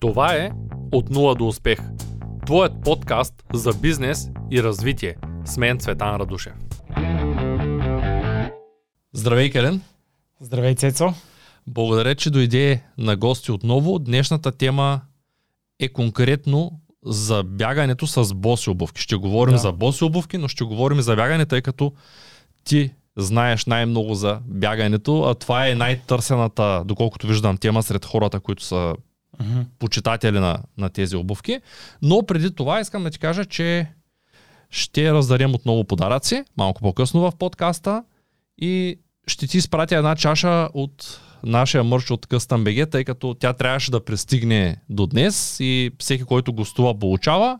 Това е От нула до успех. Твоят подкаст за бизнес и развитие. С мен Цветан Радушев. Здравей, Келен. Здравей, Цецо. Благодаря, че дойде на гости отново. Днешната тема е конкретно за бягането с боси обувки. Ще говорим да. за боси обувки, но ще говорим за бягане, тъй като ти знаеш най-много за бягането, а това е най-търсената, доколкото виждам, тема сред хората, които са uh-huh. почитатели на, на тези обувки. Но преди това искам да ти кажа, че ще раздарим отново подаръци, малко по-късно в подкаста и ще ти изпратя една чаша от нашия мърч от CustomBG, тъй като тя трябваше да пристигне до днес и всеки, който гостува, получава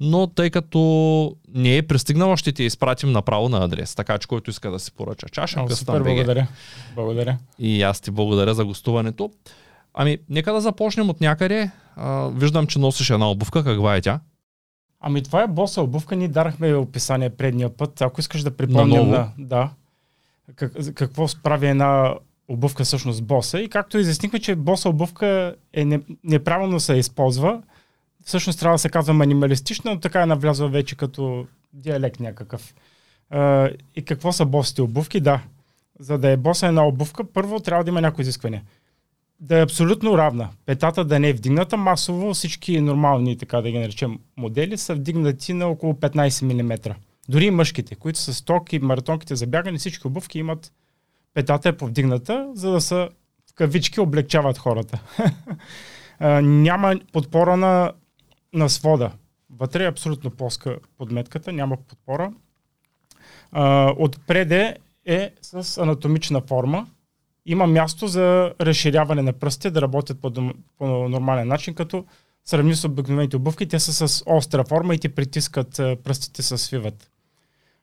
но тъй като не е пристигнала, ще ти изпратим направо на адрес. Така че който иска да си поръча чаша, О, супер, благодаря. благодаря. И аз ти благодаря за гостуването. Ами, нека да започнем от някъде. А, виждам, че носиш една обувка. Каква е тя? Ами това е боса обувка. Ние дарахме описание предния път. Ако искаш да припомням на, да, как, какво справи една обувка всъщност боса. И както изяснихме, че боса обувка е не, неправилно се използва, всъщност трябва да се казва минималистична, но така е навлязла вече като диалект някакъв. А, и какво са босите обувки? Да, за да е боса една обувка, първо трябва да има някои изисквания. Да е абсолютно равна. Петата да не е вдигната. Масово всички нормални, така да ги наречем, модели са вдигнати на около 15 мм. Дори и мъжките, които са стоки, маратонките за бягане, всички обувки имат петата е повдигната, за да са в кавички облегчават хората. няма подпора на на свода. Вътре е абсолютно плоска подметката, няма подпора. Отпреде е с анатомична форма. Има място за разширяване на пръстите, да работят по, по нормален начин, като сравни с обикновените обувки, те са с остра форма и ти притискат пръстите се свиват.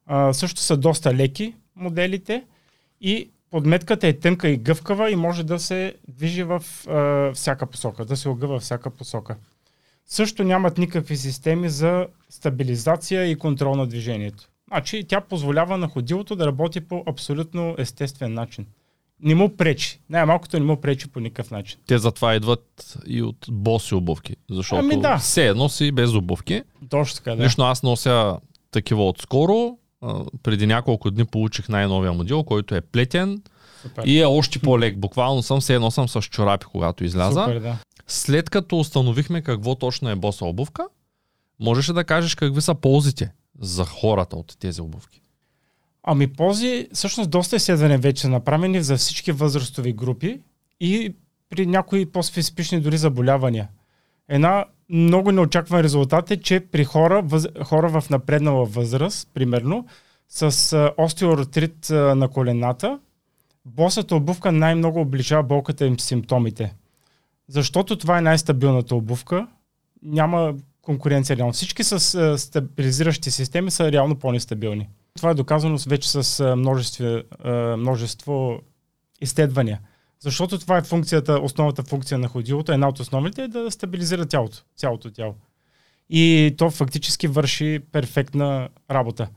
А, също са доста леки моделите и подметката е тънка и гъвкава и може да се движи в а, всяка посока, да се огъва във всяка посока също нямат никакви системи за стабилизация и контрол на движението. Значи тя позволява на ходилото да работи по абсолютно естествен начин. Не му пречи. Най-малкото не му пречи по никакъв начин. Те затова идват и от боси обувки. Защото ами да. все едно си без обувки. Точно така, да. Лично аз нося такива отскоро. преди няколко дни получих най-новия модел, който е плетен. Супер. И е още по-лек. Буквално съм все едно съм с чорапи, когато изляза. Супер, да. След като установихме какво точно е боса обувка, можеш да кажеш какви са ползите за хората от тези обувки? Ами ползи, всъщност доста изследвания вече направени за всички възрастови групи и при някои по-специфични дори заболявания. Една много неочакван резултат е, че при хора, въз, хора в напреднала възраст, примерно, с остеоартрит на колената, босата обувка най-много обличава болката им симптомите. Защото това е най-стабилната обувка. Няма конкуренция реално. Всички с а, стабилизиращи системи са реално по-нестабилни. Това е доказано вече с множество, множество изследвания. Защото това е функцията, основната функция на ходилото, една от основните е да стабилизира тялото, цялото тяло. И то фактически върши перфектна работа.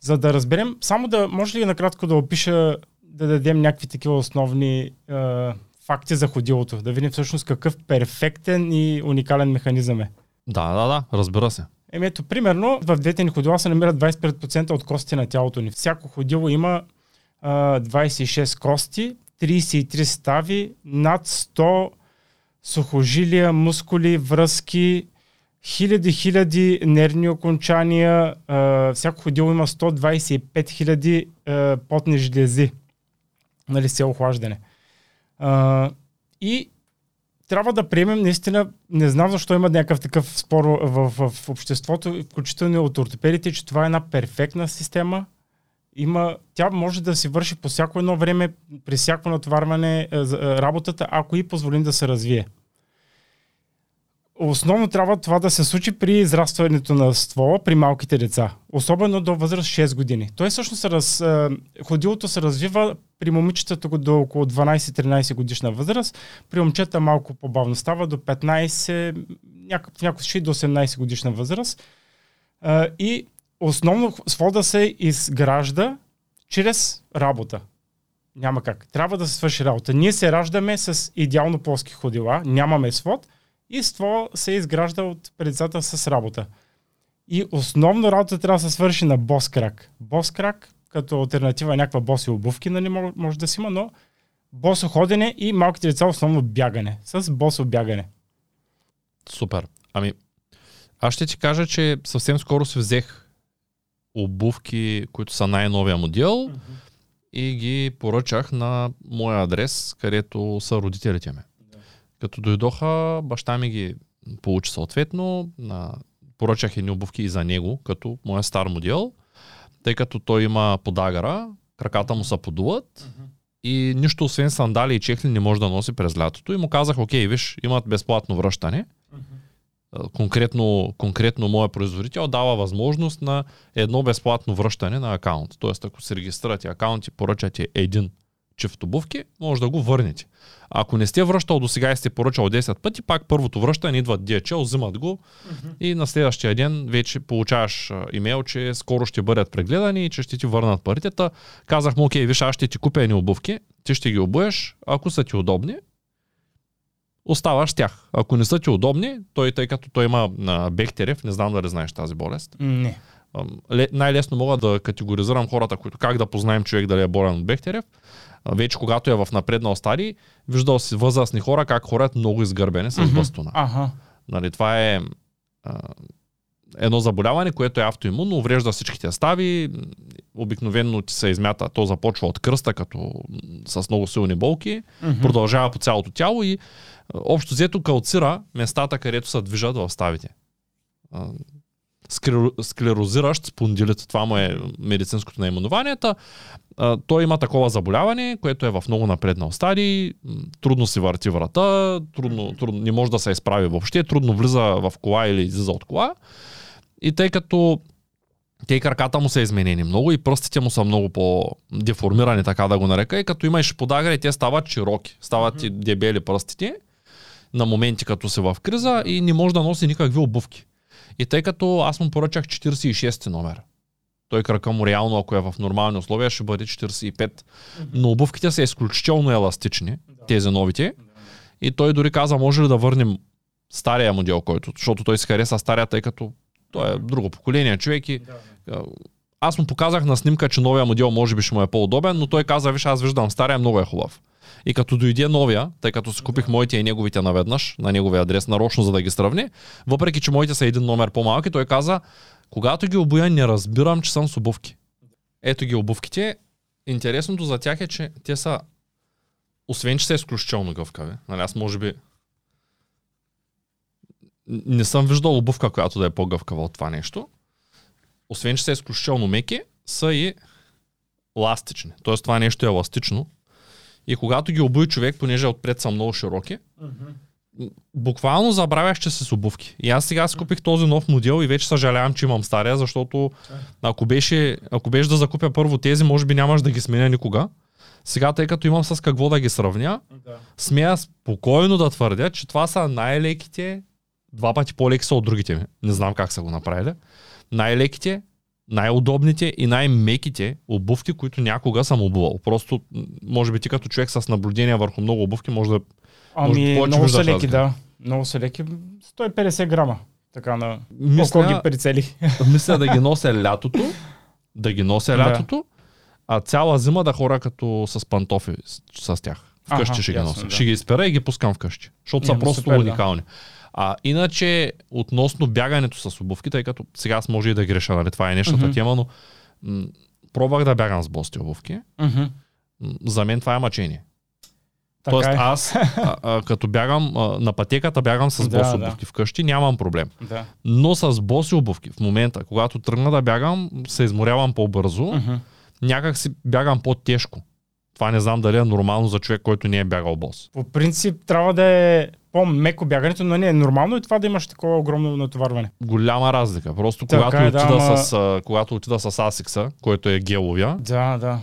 За да разберем, само да, може ли накратко да опиша, да дадем някакви такива основни факти за ходилото, да видим всъщност какъв перфектен и уникален механизъм е. Да, да, да, разбира се. Еми ето, примерно, в двете ни ходила се намират 25% от костите на тялото ни. Всяко ходило има а, 26 кости, 33 стави, над 100 сухожилия, мускули, връзки, хиляди, хиляди нервни окончания. А, всяко ходило има 125 хиляди потни жлези. Нали, се охлаждане. А, и трябва да приемем наистина, не знам защо има някакъв такъв спор в, в, в обществото, включително от ортопедите, че това е една перфектна система. Има, тя може да си върши по всяко едно време, при всяко натоварване работата, ако и позволим да се развие. Основно трябва това да се случи при израстването на ствола при малките деца, особено до възраст 6 години. Той всъщност раз, ходилото се развива при момичетата до около 12-13 годишна възраст, при момчета малко по-бавно става до 15, някак, в някакъв случай до 18 годишна възраст. И основно свода се изгражда чрез работа. Няма как. Трябва да се свърши работа. Ние се раждаме с идеално плоски ходила, нямаме свод – И с това се изгражда от предицата с работа. И основно работа трябва да се свърши на бос крак. Бос крак, като альтернатива някаква боси обувки, нали, може да си има, но босо ходене и малките деца основно бягане. С босо бягане. Супер. Ами, аз ще ти кажа, че съвсем скоро си взех обувки, които са най-новия модел mm-hmm. и ги поръчах на моя адрес, където са родителите ми. Като дойдоха, баща ми ги получи съответно, на... поръчах едни обувки и за него, като моя стар модел, тъй като той има подагара, краката му са подуват mm-hmm. и нищо освен сандали и чехли не може да носи през лятото и му казах, окей, виж, имат безплатно връщане. Mm-hmm конкретно, конкретно моя производител дава възможност на едно безплатно връщане на акаунт. Тоест, ако се регистрирате акаунт и поръчате един чифт обувки, може да го върнете. Ако не сте връщал до сега и сте поръчал 10 пъти, пак първото връщане идват DHL, взимат го uh-huh. и на следващия ден вече получаваш имейл, че скоро ще бъдат прегледани и че ще ти върнат парите. Казах му, окей, виж, аз ще ти купя едни обувки, ти ще ги обуеш, ако са ти удобни, оставаш тях. Ако не са ти удобни, той, тъй като той има на Бехтерев, не знам дали знаеш тази болест. Не. най-лесно мога да категоризирам хората, които как да познаем човек дали е болен от Бехтерев. Вече когато е в напреднал стадий, виждал си възрастни хора как хорят много изгърбени с mm-hmm. бастуна. Ага. Нали, това е а, едно заболяване, което е автоимунно, уврежда всичките стави, обикновено ти се измята, то започва от кръста, като с много силни болки, mm-hmm. продължава по цялото тяло и общо взето калцира местата, където се движат в ставите. Склерозиращ спондилит, това му е медицинското наименование. Той има такова заболяване, което е в много напреднал стадий, трудно си върти врата, трудно, трудно, не може да се изправи въобще, трудно влиза в кола или излиза от кола. И тъй като те и краката му са изменени много и пръстите му са много по-деформирани, така да го нарека. И като имаш подагри, те стават широки, стават mm-hmm. дебели пръстите на моменти като се в криза и не може да носи никакви обувки. И тъй като аз му поръчах 46 номер, той крака му реално, ако е в нормални условия, ще бъде 45. Но обувките са изключително еластични, тези новите. И той дори каза, може ли да върнем стария модел, който, защото той си хареса стария, тъй като той е друго поколение човек и аз му показах на снимка, че новия модел може би ще му е по-удобен, но той каза, виж, аз виждам стария, много е хубав. И като дойде новия, тъй като си купих моите и неговите наведнъж, на неговия адрес, нарочно за да ги сравни, въпреки че моите са един номер по-малки, той каза, когато ги обуя, не разбирам, че съм с обувки. Ето ги обувките. Интересното за тях е, че те са, освен че са изключително гъвкави, нали, аз може би не съм виждал обувка, която да е по-гъвкава от това нещо. Освен, че са изключително меки, са и ластични. Тоест това нещо е еластично, и когато ги обуи човек, понеже отпред са много широки, mm-hmm. буквално забравях, че с обувки. И аз сега си купих този нов модел и вече съжалявам, че имам стария, защото ако беше, ако беше да закупя първо тези, може би нямаш да ги сменя никога. Сега, тъй като имам с какво да ги сравня, да. смея спокойно да твърдя, че това са най-леките, два пъти по-леки са от другите ми. Не знам как са го направили. Най-леките, най-удобните и най-меките обувки, които някога съм обувал. Просто, може би ти като човек с наблюдение върху много обувки, може да. Ами, може много са леки, да. Много са леки. 150 грама. Така на мисля, ги прицели. Мисля да ги нося лятото. Да ги нося лятото. А цяла зима да хора като с пантофи с, с тях. Вкъщи ага, ще ги нося. Да. Ще ги изпера и ги пускам вкъщи. Защото са просто супер, уникални. Да. А иначе, относно бягането с обувки, тъй като сега аз може и да греша, нали, това е нещата mm-hmm. тема, но м- пробвах да бягам с бости обувки. Mm-hmm. За мен това е мъчение. Така Тоест е. аз, а, а, като бягам а, на пътеката, бягам с да, боси обувки да. вкъщи, нямам проблем. Да. Но с боси обувки, в момента, когато тръгна да бягам, се изморявам по-бързо, mm-hmm. някак си бягам по-тежко. Това не знам дали е нормално за човек, който не е бягал бос. По принцип трябва да е по-меко бягането, но не е нормално и това да имаш такова огромно натоварване. Голяма разлика. Просто така когато, е, отида да, ама... с, когато отида с Асикса, който е геловия, да, да.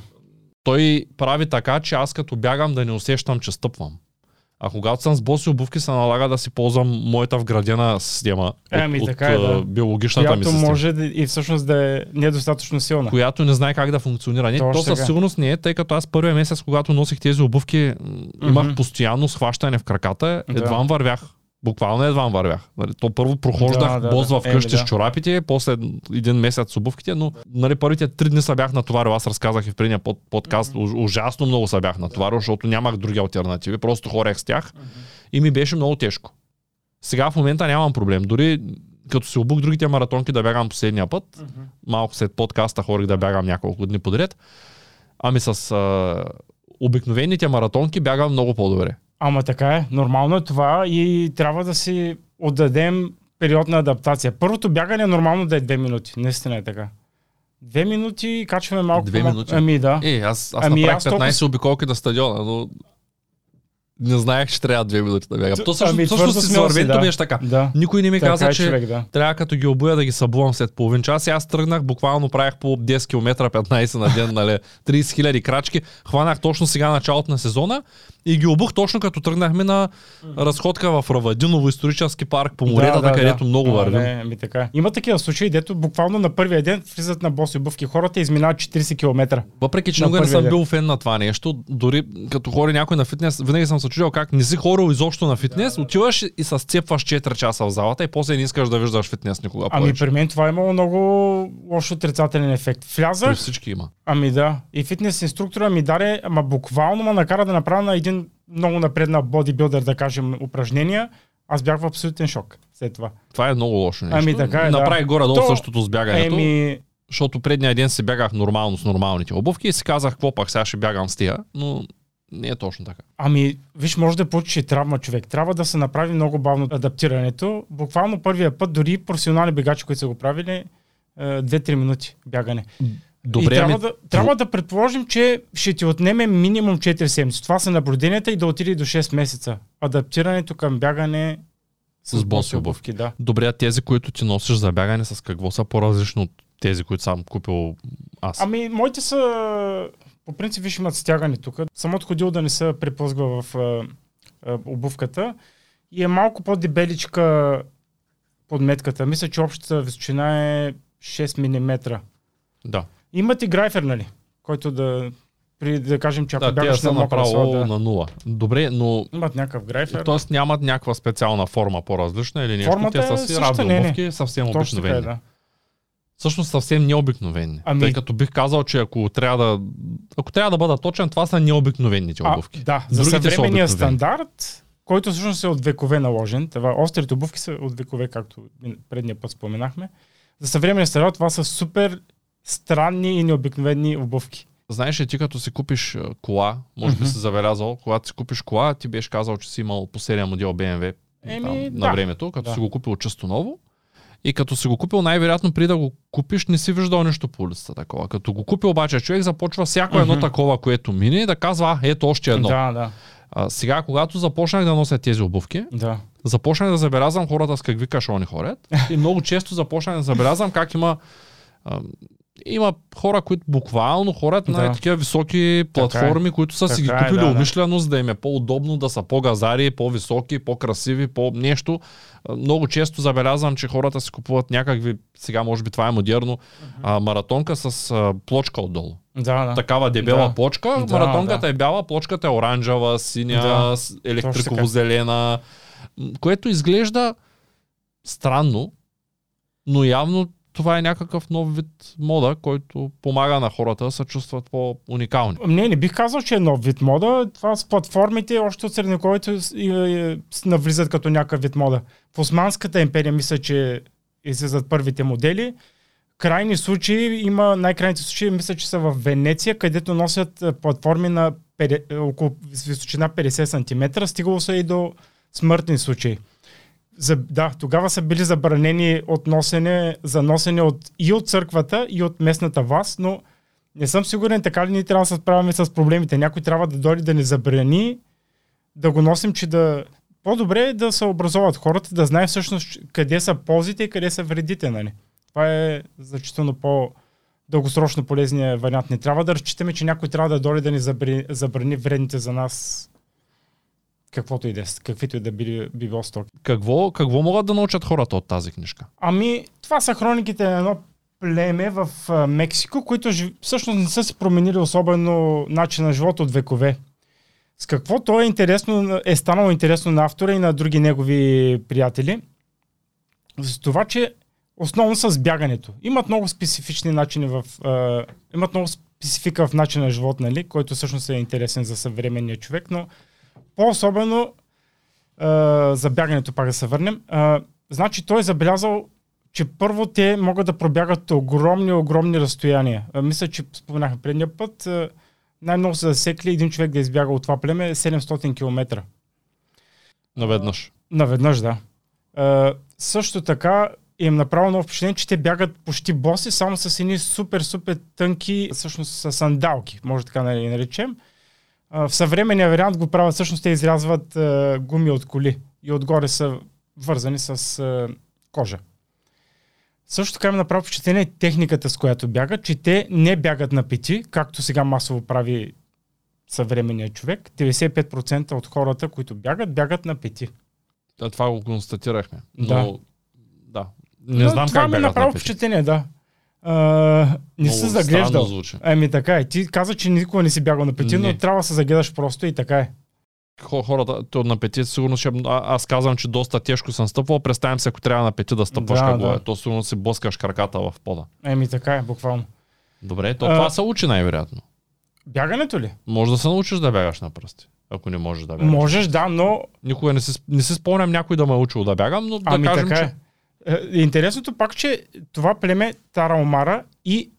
той прави така, че аз като бягам да не усещам, че стъпвам. А когато съм с боси обувки, се налага да си ползвам моята вградена система е, ами, от, така е, да. биологичната която ми система. може и всъщност да е недостатъчно силна. Която не знае как да функционира. Не, то със сигурност не е, тъй като аз първия месец, когато носих тези обувки, mm-hmm. имах постоянно схващане в краката, едва да. вървях Буквално едва вървях. Нали, то първо прохождах Да, да, бос да. в къщи Еми, да. с чорапите, после един месец с обувките, но нали, първите три дни се бях натоварил. Аз разказах и в предния под, подкаст. Уж- Ужасно много се бях натоварил, защото нямах други альтернативи. Просто хорех с тях и ми беше много тежко. Сега в момента нямам проблем. Дори като се обух другите маратонки да бягам последния път, малко след подкаста хорих да бягам няколко дни подред, ами с а, обикновените маратонки бягам много по-добре. Ама така е, нормално е това и трябва да си отдадем период на адаптация. Първото бягане е нормално да е две минути, наистина е така. Две минути качваме малко Две минути? Ами да. Е, аз, аз Ами, направих аз толкова 15 обиколки на стадиона, но не знаех, че трябва две минути да бягам. То също, ами, също си, вървенето да. беше така. Да. Никой не ми Така каза, е, че човек, да. трябва като ги обуя да ги събувам след половин час. И аз тръгнах, буквално правих по 10 км 15 на ден, нали, 30 хиляди крачки. Хванах точно сега началото на сезона и ги обух точно като тръгнахме на разходка в Равадиново исторически парк по моретата, където много А, вървим. Не, ами така. е. Има такива случаи, дето буквално на първия ден влизат на боси обувки хората и изминават 40 км. Въпреки, че никога не съм бил фен на това нещо, дори като хори някой на фитнес, винаги съм се чудил как не си хорил изобщо на фитнес, отиваш и се сцепваш 4 часа в залата и после не искаш да виждаш фитнес никога Ами повече. при мен това е имало много лош отрицателен ефект. При Влязах, всички има. ами да, и фитнес инструктора ми даде, ама буквално ме накара да направя на един много напреднал бодибилдър, да кажем, упражнения. Аз бях в абсолютен шок след това. Това е много лошо нещо. Ами така е, да. Направих горе-долу То- същото с бягането, Еми, защото предния ден си бягах нормално с нормалните обувки и си казах, какво пак сега ще бягам с тия, но не е точно така. Ами, виж, може да получиш и травма човек. Трябва да се направи много бавно адаптирането. Буквално първия път, дори професионални бегачи, които са го правили, е, 2-3 минути бягане. Добре, и трябва, ами, да, трябва да предположим, че ще ти отнеме минимум 4 седмици. Това са наблюденията и да отиде до 6 месеца. Адаптирането към бягане С боси обувки. Да. добре, а тези, които ти носиш за бягане, с какво са по-различно от тези, които съм купил аз? Ами, моите са, по принцип, виж имат стягане тук. Самото ходило да не се преплъзгва в а, а, обувката и е малко по-дебеличка подметката. Мисля, че общата височина е 6 мм. Да. Имат и грайфер, нали? Който да, при, да кажем, че ако Да, бягаш на мокра направо слава, да. на нула. Добре, но Имат някакъв грайфер. Тоест нямат някаква специална форма по-различна или нещо. Формата Те е са си равни не, не. обувки, съвсем така обикновени. е, да. Всъщност съвсем необикновени. Ами- Тъй като бих казал, че ако трябва да, ако трябва да бъда точен, това са необикновените А, обувки. да, за съвременния стандарт, който всъщност е от векове наложен. Това, острите обувки са от векове, както предния път споменахме. За съвременния стандарт това са супер странни и необикновени обувки. Знаеш ли, ти като си купиш а, кола, може би си забелязал, когато си купиш кола, ти беше казал, че си имал последния модел BMW Еми, там, да. на времето, като Да. си го купил чисто ново. И като си го купил, най-вероятно при да го купиш, не си виждал нищо по улицата такова. Като го купи обаче, човек започва всяко едно Мгм. такова, което мине, да казва, а, ето още едно. Да, да, А, сега, когато започнах да нося тези обувки, да. започнах да забелязвам хората с какви кашони ходят. И много често започнах да забелязвам как има а, има хора, които буквално на Да. такива високи платформи, които са си ги Така е, купили да, да. умишлено, за да им е по-удобно, да са по-газари, по-високи, по-красиви, по-нещо. Много често забелязвам, че хората си купуват някакви, сега може би това е модерно, а, маратонка с а, плочка отдолу. Да, да. Такава дебела Да. плочка, Да, маратонката да. е бяла, плочката е оранжева, синя, Да. електриково-зелена, което изглежда странно, но явно това е някакъв нов вид мода, който помага на хората да се чувстват по-уникални. Не, не бих казал, че е нов вид мода. Това с платформите, още от средновековието навлизат като някакъв вид мода. В Османската империя мисля, че излизат първите модели. Крайни случаи, има най-крайните случаи, мисля, че са в Венеция, където носят а, платформи на педе- е, около с височина 50 см. Стигало са и до смъртни случаи. За, да, тогава са били забранени от носене, за носене от, и от църквата, и от местната власт, но не съм сигурен така ли ние трябва да се справяме с проблемите. Някой трябва да дойде да ни забрани да го носим, че да... По-добре е да се образоват хората, да знаят всъщност къде са ползите и къде са вредите. Нали? Това е значително по дългосрочно полезния вариант. Не трябва да разчитаме, че някой трябва да дойде да ни забрани, забрани вредните за нас каквото и да е, каквито и да би, би било стоки. Какво, какво могат да научат хората от тази книжка? Ами, това са хрониките на едно племе в Мексико, които всъщност не са си променили особено начин на живота от векове. С какво то е интересно, е станало интересно на автора и на други негови приятели? С това, че основно с бягането. Имат много специфични начини в... А, имат много специфика в начина на живот, нали, който всъщност е интересен за съвременния човек, но по-особено а, за бягането, пак да се върнем. А, значи той е забелязал, че първо те могат да пробягат огромни, огромни разстояния. А, мисля, че споменахме предния път, а, най-много са засекли един човек да избяга от това племе 700 км. Наведнъж. Наведнъж, да. А, също така им направо много впечатление, че те бягат почти боси, само с едни супер, супер тънки, всъщност с сандалки, може така да нали, наречем. А, в съвременния вариант го правят, всъщност те изрязват а, гуми от коли и отгоре са вързани с а, кожа. Също така ми направи впечатление техниката, с която бягат, че те не бягат на пети, както сега масово прави съвременният човек. 95% от хората, които бягат, бягат на пети. Да, това го констатирахме. Но, Да. да. Не Но знам това как ми бягат направи на впечатление, да. А, не Много се странно заглеждал. звучи. Ами така е. Ти каза, че никога не си бягал на пети, но трябва да се загледаш просто и така е. Хо- Хората, то на пети сигурно ще... А, аз казвам, че доста тежко съм стъпвал. Представям се, ако трябва на пети да стъпваш Да, как го да. е. То сигурно си блъскаш краката в пода. Еми така е, буквално. Добре, то А- това се учи най-вероятно. Бягането ли? Може да се научиш да бягаш на пръсти, ако не можеш да бягаш. Можеш, да, но Никога не си, не си спомням някой да ме е учил да бягам, но да ами кажем, така е. Е, Интересното пак, че това племе Тараомара и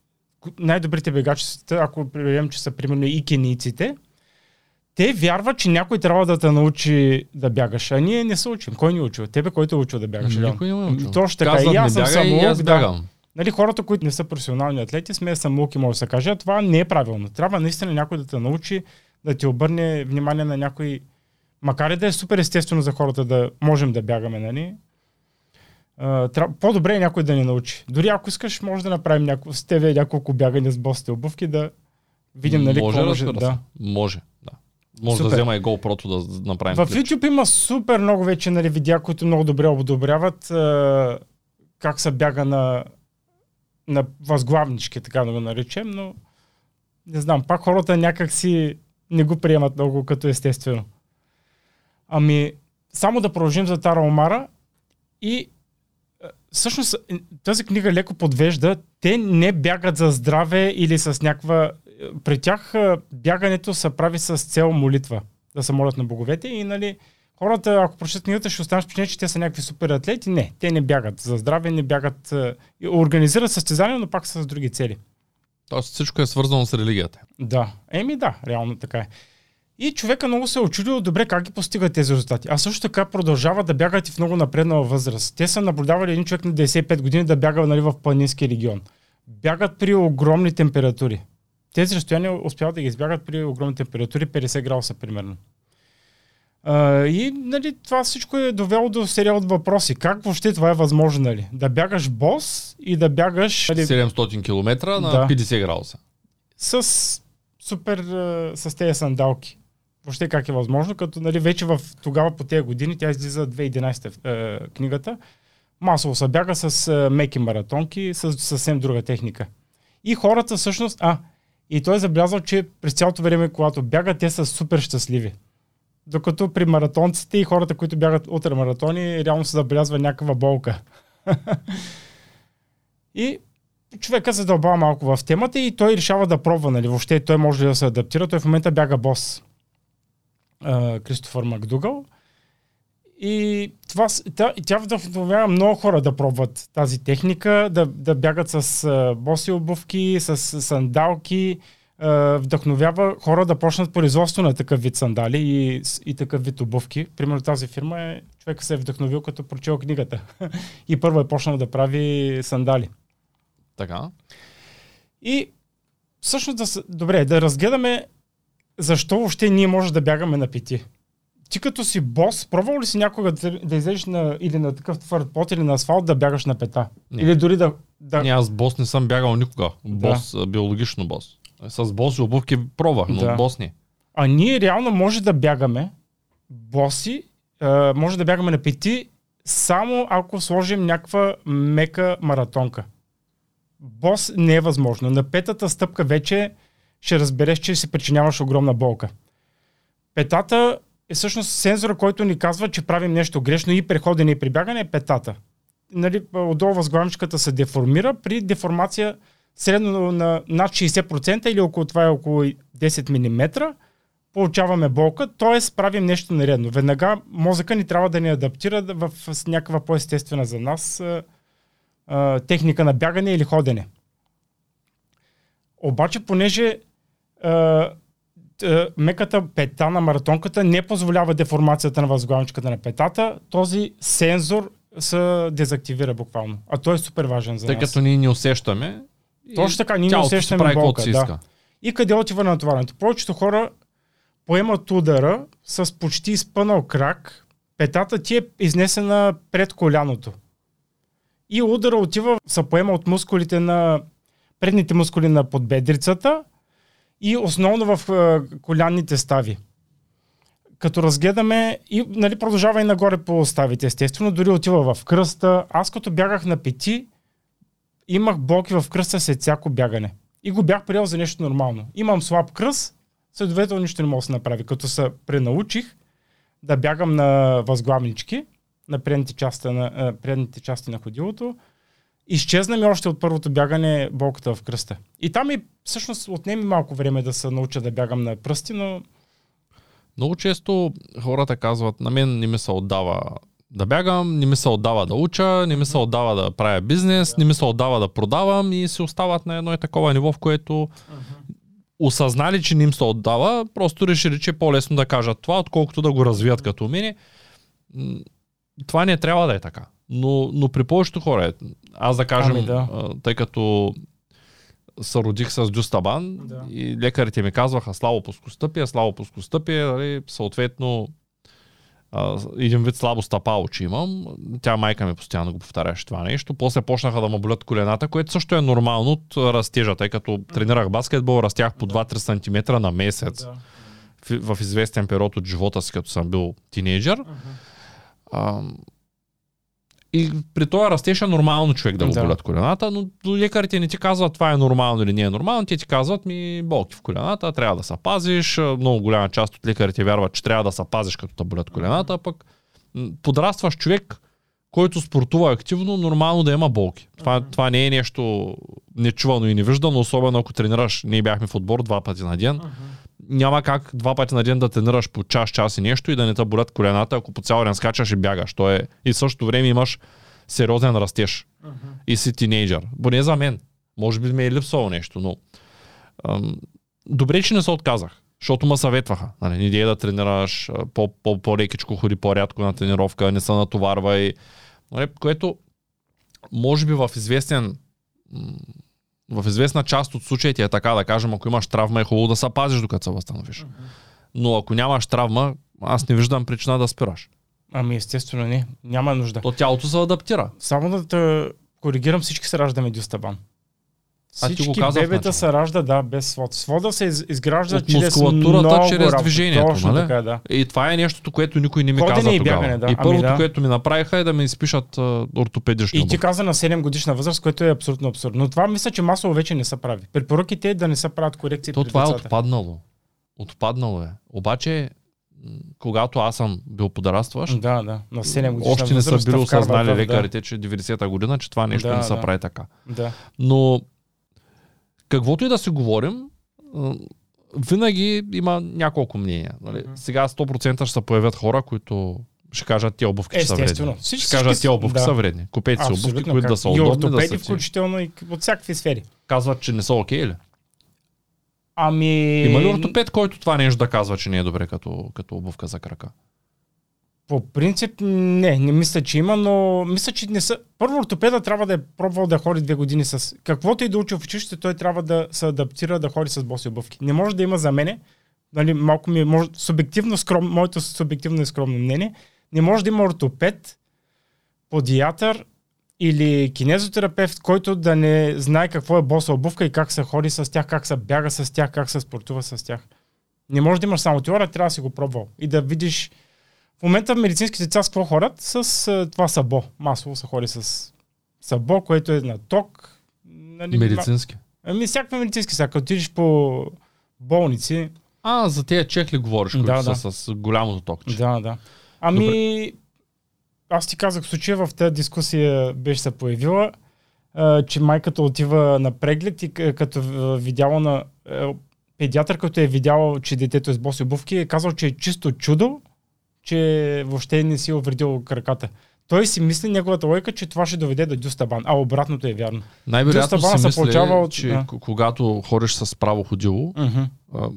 най-добрите бегачи, ако приемем, че са примерно и кенийците, те вярват, че някой трябва да те научи да бягаш, а ние не се учим. Кой ни е учил? Тебе, който е учил да бягаш? Никой не е учил. Точно така. Казват, и аз съм самоук, аз да. бягам. Нали, хората, които не са професионални атлети, сме самоуки, може да се каже, а това не е правилно. Трябва наистина някой да те научи, да ти обърне внимание на някой, макар и да е супер естествено за хората да можем да бягаме, нали? Uh, по-добре е някой да ни научи. Дори ако искаш, може да направим няко, с тебе няколко бягания с босите обувки, да видим нали, може, какво може. се. Да. Може, да. Може Супер. да взема и GoPro-то да направим В клипче. YouTube има супер много вече нали, видеа, които много добре одобряват а, как се бяга на, на възглавнички, така да го наречем, но не знам, пак хората някак си не го приемат много като естествено. Ами, само да продължим за Тара Омара и всъщност е, тази книга леко подвежда. Те не бягат за здраве или с някаква... При тях а, бягането се прави с цел молитва. Да се молят на боговете и нали хората, ако прочитат книгата, ще останат впечатление, че те са някакви супер атлети. Не, те не бягат за здраве, не бягат... Организират състезания, но пак с други цели. Тоест всичко е свързано с религията. Да, еми да, реално така е. И човека много се е очудил добре как ги постигат тези резултати. А също така продължават да бягат и в много напреднала възраст. Те са наблюдавали един човек на 95 години да бяга нали, в планински регион. Бягат при огромни температури. Тези разстояния успяват да ги избягат при огромни температури, 50 градуса примерно. А, и нали, това всичко е довело до серия от въпроси. Как въобще това е възможно? Нали? Да бягаш бос и да бягаш нали, 700 км на Да. 50 градуса. с супер а, с тези сандалки. Въобще как е възможно, като нали, вече в тогава по тези години, тя излиза 2011 е, книгата, масово се бяга с е, меки маратонки, с съвсем друга техника. И хората всъщност, а, и той е забелязал, че през цялото време, когато бягат, те са супер щастливи. Докато при маратонците и хората, които бягат ултрамаратони, реално се забелязва някаква болка. и човека се дълбава малко в темата и той решава да пробва, нали, въобще той може ли да се адаптира. Той в момента бяга бос. А, Кристофър Макдугъл. И това, тя, тя вдъхновява много хора да пробват тази техника, да, да бягат с а, боси обувки, с, с сандалки, а, вдъхновява хора да почнат производство на такъв вид сандали и, и такъв вид обувки. Примерно тази фирма е, човека се е вдъхновил като прочел книгата. и първо е почнал да прави сандали. Така. И всъщност да добре, да разгледаме защо въобще ние може да бягаме на пети. Ти като си бос, пробвал ли си някога да, да излезеш на, или на такъв твърд пот или на асфалт да бягаш на пета? Не. Или дори да... да... Не, аз бос не съм бягал никога. Бос, а, биологично бос. С бос и обувки пробвах, но Да. бос не. А ние реално може да бягаме боси, може да бягаме на пети, само ако сложим някаква мека маратонка. Бос не е възможно. На петата стъпка вече ще разбереш, че си причиняваш огромна болка. Петата е всъщност сензора, който ни казва, че правим нещо грешно и преходене и прибягане е петата. Нали, отдолу възглавничката се деформира при деформация средно на над 60% или около това е около 10 мм, получаваме болка, т.е. правим нещо нередно. Веднага мозъка ни трябва да ни адаптира в някаква по-естествена за нас техника на бягане или ходене. Обаче, понеже меката пета на маратонката не позволява деформацията на възглавничката на петата, този сензор се дезактивира буквално. А той е супер важен за Тъй нас. Тъй като ние не усещаме. Точно така, ние не усещаме болка. Да. И къде отива натоварването? Повечето хора поемат удара с почти изпънал крак, петата ти е изнесена пред коляното. И удара отива, се поема от мускулите на предните мускули на подбедрицата и основно в колянните стави. Като разгледаме и нали, продължава и нагоре по ставите, естествено, дори отива в кръста. Аз като бягах на пети, имах болки в кръста след всяко бягане. И го бях приел за нещо нормално. Имам слаб кръст, следователно нищо не мога да се направи. Като се пренаучих да бягам на възглавнички, на предните части на, предните части на ходилото, изчезна ми още от първото бягане болката в кръста. И там и всъщност отнеми малко време да се науча да бягам на пръсти, но... Много често хората казват, на мен не ми се отдава да бягам, не ми се отдава да уча, не ми се отдава да правя бизнес, не ми се отдава да продавам и се остават на едно и такова ниво, в което uh-huh. осъзнали, че не им се отдава, просто решили, че е по-лесно да кажат това, отколкото да го развият като умение. Това не трябва да е така. Но, но при повечето хора, е, аз да кажем, ами да. тъй като се родих с дюстабан да. и лекарите ми казваха слабо плоскостъпие, слабо плоскостъпие, нали, съответно а, един вид слабо стъпало, че имам. Тя майка ми постоянно го повтаряше това нещо. После почнаха да му болят колената, което също е нормално от растежа, тъй като тренирах баскетбол, растях по 2-3 см на месец да. в, в известен период от живота си, като съм бил тинейджър. Uh-huh. И при този растеж е нормално човек да го да. болят колената, но лекарите не ти казват това е нормално или не е нормално, те ти казват ми болки в колената, трябва да се пазиш. Много голяма част от лекарите вярват, че трябва да се пазиш като да болят колената, а пък подрастваш човек, който спортува активно, нормално да има болки. Това, uh-huh. това не е нещо нечувано и невиждано, особено ако тренираш, ние бяхме в отбор два пъти на ден. Uh-huh няма как два пъти на ден да тренираш по час, час и нещо и да не те болят колената, ако по цял ден скачаш и бягаш. То е, и в същото време имаш сериозен растеж. Uh-huh. И си тинейджър. Поне за мен. Може би ме е липсвало нещо, но ам, добре, че не се отказах. Защото ме съветваха. Нали, не да тренираш, по-лекичко ходи по-рядко на тренировка, не се натоварвай. Нали, което може би в известен в известна част от случаите е така, да кажем, ако имаш травма е хубаво да се пазиш докато се възстановиш. Но ако нямаш травма, аз не виждам причина да спираш. Ами естествено не, няма нужда. То тялото се адаптира. Само да те коригирам, всички се раждаме дюстабан. Всички ти го казах, бебета значи. се ражда, да, без свод. Свода се изгражда От чрез мускулатурата, много чрез движението. Точно нали? така, да. И това е нещото, което никой не ми Ходене каза и тогава. Бягане, да. И ами първото, ами, да. което ми направиха е да ме изпишат uh, ортопедично. И ти каза на 7 годишна възраст, което е абсолютно абсурдно. Но това мисля, че масово вече не се прави. Препоръките е да не се правят корекции То това е децата. е отпаднало. Отпаднало е. Обаче когато аз съм бил подрастващ, да, да. На 7 годишна още не са били осъзнали лекарите, че 90-та година, че това нещо да, не се да. прави така. Да. Но каквото и да си говорим, винаги има няколко мнения. Нали? Mm-hmm. Сега 100% ще се появят хора, които ще кажат тия обувки са вредни. Всички, ще кажат тия обувки да. са вредни. Купете си обувки, които как? да са удобни. И да са включително и от всякакви сфери. Казват, че не са окей okay, ли? Ами... Има ли ортопед, който това нещо да казва, че не е добре като, като обувка за крака? По принцип, не, не мисля, че има, но мисля, че не са. Първо, ортопеда трябва да е пробвал да ходи две години с. Каквото и да учи в училище, той трябва да се адаптира да ходи с боси обувки. Не може да има за мене, нали, малко ми е може, субективно скром, моето субективно и скромно мнение, не може да има ортопед, подиатър или кинезотерапевт, който да не знае какво е боса обувка и как се ходи с тях, как се бяга с тях, как се спортува с тях. Не може да имаш само теория, трябва да си го пробвал и да видиш в момента медицинските деца с какво ходят? С а, това сабо. Масово се ходи с сабо, което е на ток. Нали, Медицински? Ами всякакви медицински сега. Като отидеш по болници, А, за тези чехли говориш, които Да, са да. с голямото токче. Да, да. Ами, аз ти казах в случая в тази дискусия беше се появила, а, че майката отива на преглед и к- като видяла на педиатър, като е видял, че детето е с боси обувки, е казал, че е чисто чудо, че въобще не си е увредил краката. Той си мисли неговата лойка, че това ще доведе до дюстабан, а обратното е вярно. Най-вероятно си се мисля, получава от- че да. когато ходиш с право ходило Uh-huh.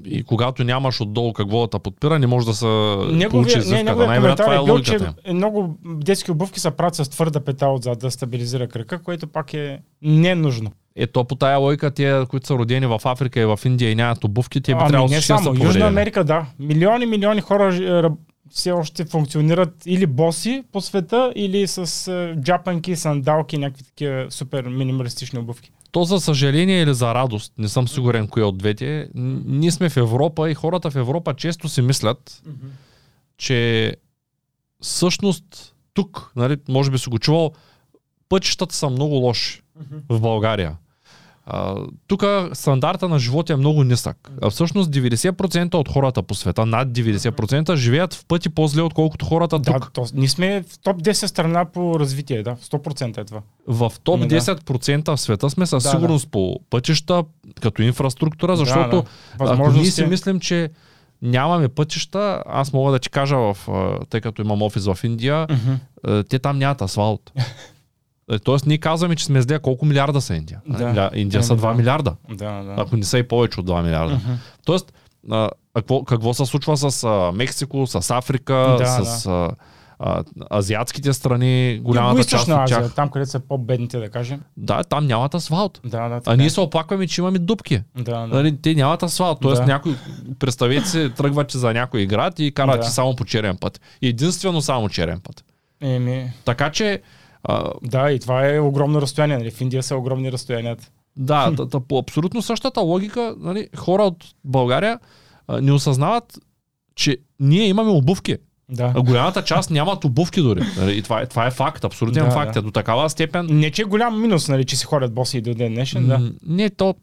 и когато нямаш отдолу какво да те подпира, не може да се получи Неговия, не, извивката. неговия Най-вероятно коментар това е е бил, че много детски обувки се правят с твърда пета отзад да стабилизира кръка, което пак е ненужно. Ето по тая лойка, тия, които са родени в Африка и в Индия и нямат обувки, те би Ами трябвало не всички да са. Южна. Америка, да. Милиони, милиони хора е, все още функционират или боси по света, или с е, джапанки, сандалки, някакви такива супер минималистични обувки. То за съжаление или за радост, не съм сигурен кое от двете, ние сме в Европа и хората в Европа често си мислят, че всъщност тук, нали, може би си го чувал, пътищата са много лоши в България. Тук стандарта на живота е много нисък. А всъщност 90% от хората по света, над 90%, живеят в пъти по-зле, отколкото хората Да, тук. то, ние сме в топ 10 страна по развитие, да. 100% е това. В топ Ами да. 10% в света сме със Да, сигурност по пътища, като инфраструктура, защото да, да. ако ние Възможности... си мислим, че нямаме пътища, аз мога да ти кажа, в, тъй като имам офис в Индия, а, те там нямат асфалт. Е, Тоест ние казваме, че сме зле. Колко милиарда са Индия? Да. Ля- Индия са Еми, 2 да. милиарда. Да, да. Ако не са и повече от 2 милиарда. Мгм. Тоест, а, какво, какво се случва с а, Мексико, с Африка, Да, с а, а, азиатските страни, голямата част от Азия, тях. там където са по-бедните, да кажем. Да, там нямат асфалт. Да, да. А така ние е. се оплакваме, че имаме дупки. Да, да. Нали, те нямат асфалт. Тоест Да. някой, представете се, тръгвате за някой град и карате Да. само по черен път. Единствено само черен път. Еми, Така че, а, да, и това е огромно разстояние. Нали? В Индия са огромни разстоянията. да, да, да, по абсолютно същата логика, нали, хора от България а, не осъзнават, че ние имаме обувки. Да. А голямата част нямат обувки дори. Нали, И това е, това е факт, абсолютен Да, факт. да. Е до такава степен. Не, че е голям минус, нали, че си ходят боси и до ден днешен, да. М, Не, то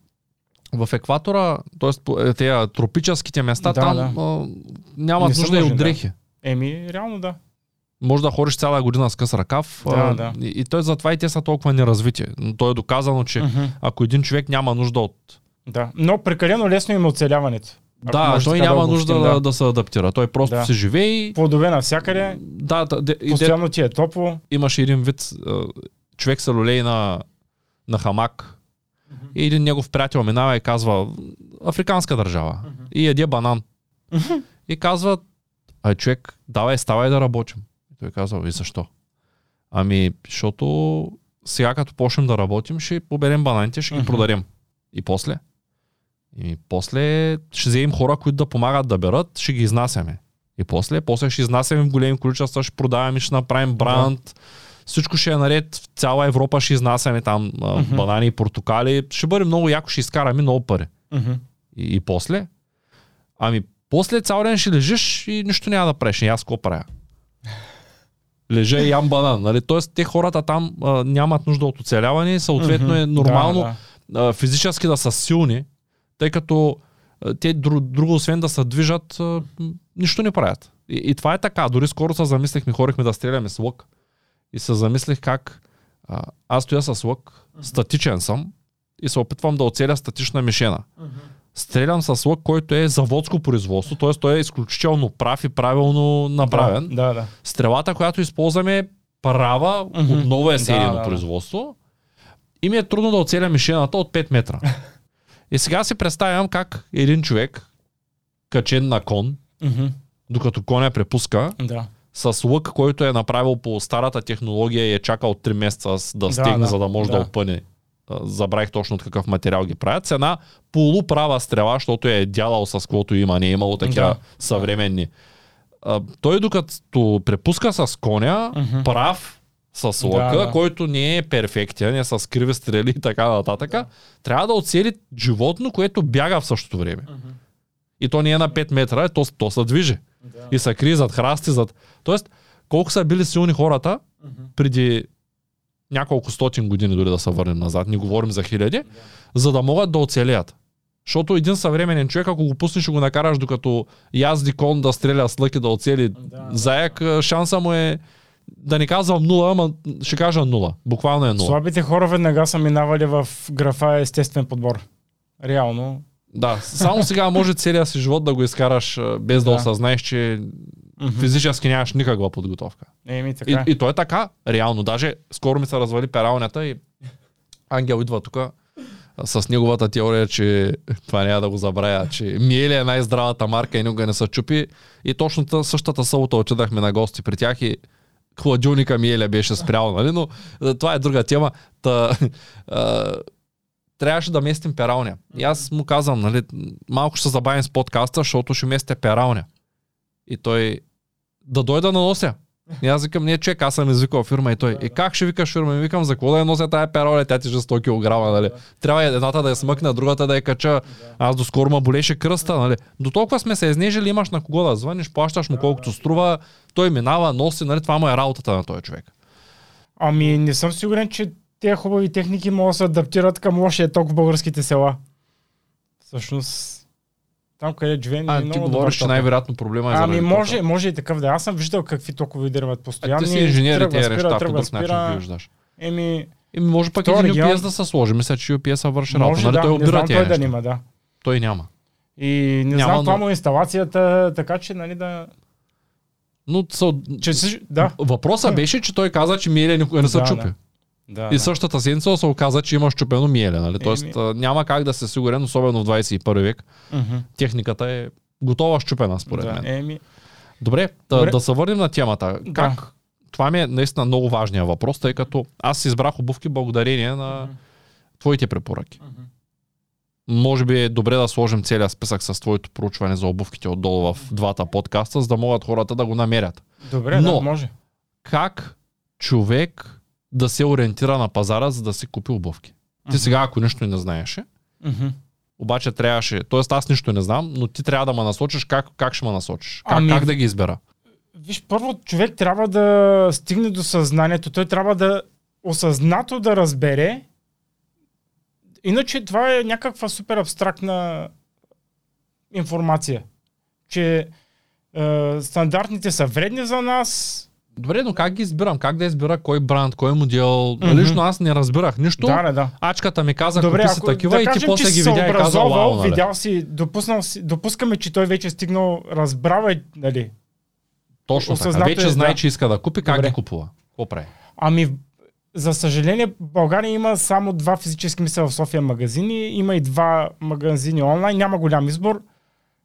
в екватора, т.е. тези тропическите места, Да, там да. а, нямат Не нужда и от да. дрехи. Еми, реално да. Може да ходиш цяла година с къс ръкав. Да, а, да. И, и той затова и те са толкова неразвити. Но То е доказано, че Мгм. ако един човек няма нужда от... Да. Но прекалено лесно им е оцеляването. Да, той няма да нужда да, да се адаптира. Той просто Да. си живее и... Плодове навсякъде, Да, да, де, и де, постоянно ти е топло. имаше един вид, човек се лолей на, на хамак и един негов приятел минава и казва африканска държава и яде банан. И казва, ай човек, давай, ставай да работим. Той казва, и защо? Ами, защото сега като почнем да работим, ще поберем бананите, ще ги Мгм. продадем. И после? И после ще вземем хора, които да помагат да берат, ще ги изнасяме. И после, после ще изнасяме в големи количества, ще продаваме, ще направим бранд. Всичко ще е наред, в цяла Европа ще изнасяме там Мгм. банани и портокали. Ще бъде много яко, ще изкараме много пари. Мгм. И, и после? Ами, после цял ден ще лежиш и нищо няма да правиш. И аз какво правя? Лежа и ям банан. Нали? Тоест, те хората там а, нямат нужда от оцеляване и съответно е нормално Да, да. а, физически да са силни, тъй като а, те друго, друго освен да се движат, а, нищо не правят. И, и това е така. Дори скоро се замислихме, хорихме да стреляме с лък. И се замислих как а, аз стоя с лък, статичен съм и се опитвам да оцеля статична мишена. Стрелям с лък, който е заводско производство, т.е. той е изключително прав и правилно направен. Да, да. Стрелата, която използваме е права, Мгм. отново е Да, серийно да, да. производство. И ми е трудно да оцеля мишената от 5 метра. И сега си представям как един човек, качен на кон, Мгм. докато коня препуска, Да. с лък, който е направил по старата технология и е чакал 3 месеца да Да, стигне, да, за да може да, да. опъне. Забравих точно от какъв материал ги правят. С една полуправа стрела, защото е дялал с каквото има, не е имало такива Да. съвременни. А, той докато препуска с коня, Мгм. прав с Да, лъка, да. който не е перфектен, е с криви стрели и така нататък, трябва да оцели животно, което бяга в същото време. И то не е на 5 метра, то, то се движи. И се крие зад храсти, зад... Тоест, колко са били силни хората преди няколко стотин години, дори да се върнем назад, не говорим за хиляди, за да могат да оцелеят. Защото един съвременен човек, ако го пуснеш и го накараш докато язди кон да стреля с лъки да оцели Да, заек, шанса му е да не казвам нула, ама ще кажа нула. Буквално е нула. Слабите хора веднага са минавали в графа естествен подбор. Реално. Да, само сега може целият си живот да го изкараш без да, Да. осъзнаеш, че Мгм. физически нямаш никаква подготовка. Еми, И, така. и то е така, реално. Даже скоро ми се развали пералнята и Ангел идва тук с неговата теория, че това няма да го забравя, че Миели е най-здравата марка и никога не се чупи. И точно та- същата събота отидахме на гости при тях и хладилника Миеля беше спрял, нали? Но това е друга тема. Та, трябваше да местим пералня. И аз му казвам, нали, малко ще се забавим с подкаста, защото ще местя пералня. И той, да дойда да нося. И аз викам, не човек, аз съм извикал фирма и той. И как ще викаш фирма? И викам, за какво да я нося тая пероля, тя тежи 100 кг, нали? Трябва едната да я смъкна, другата да я кача. Аз доскоро ма болеше кръста, нали? До толкова сме се изнежили, имаш на кого да звъниш, плащаш му колкото струва, той минава, носи, нали? Това му е работата на този човек. Ами не съм сигурен, че тези хубави техники могат да се адаптират към лошия ток в българските села. Всъщност, там къде живеем А, е ти говориш, че най-вероятно проблема е Ами заради може, тока. може и такъв да. е. Аз съм виждал какви токове дърват А, постоянно. ти си инженер и тези неща по друг начин ги виждаш. Еми, Еми, може пък един регион- UPS да се сложи. Мисля, че UPS върши работа. може Нали? да, той не обира знам тези той да нима, да. Той няма. И не Няма, знам това му е инсталацията, така че, нали, да... Но са... Че, си- да. Въпросът беше, че той каза, че никога не се чупи. Да. Да, И да. същата седмица се оказа, че има щупено Миеле. Нали? Тоест Еми. а, няма как да се сигурен, особено в 21 век. Мгм. Техниката е готова щупена, според да, мен. Еми, Добре, да, Добре. да се върнем на темата. Да. Как? Това ми е наистина много важния въпрос, тъй като аз избрах обувки благодарение на Мгм. твоите препоръки. Мгм. Може би е добре да сложим целият списък с твоето проучване за обувките отдолу в двата подкаста, за да могат хората да го намерят. Добре, Но- да, може. Как човек да се ориентира на пазара, за да си купи обувки? Ти Мгм. сега, ако нищо не знаеше, Мгм. обаче трябваше, т.е. аз нищо не знам, но ти трябва да ме насочиш, как, как ще ме насочиш? Как, Ами- как да ги избера? Виж, първо човек трябва да стигне до съзнанието. Той трябва да осъзнато да разбере. Иначе това е някаква супер абстрактна информация. Че е, стандартните са вредни за нас. Добре, но как ги избирам? Как да избера кой бранд, кой модел? Мгм. Лично аз не разбирах нищо. Да, не, да. Ачката ми каза, Добре, купи си такива да и ти после ги видя и каза, вау, нали? видял си, допуснал си, допускаме, че той вече е стигнал, разбрал е, нали, Точно така. Вече е, знае, да. че иска да купи, как Добре. ги купува? Какво прави? Ами, за съжаление, в България има само два физически мисля в София магазини, има и два магазини онлайн, няма голям избор.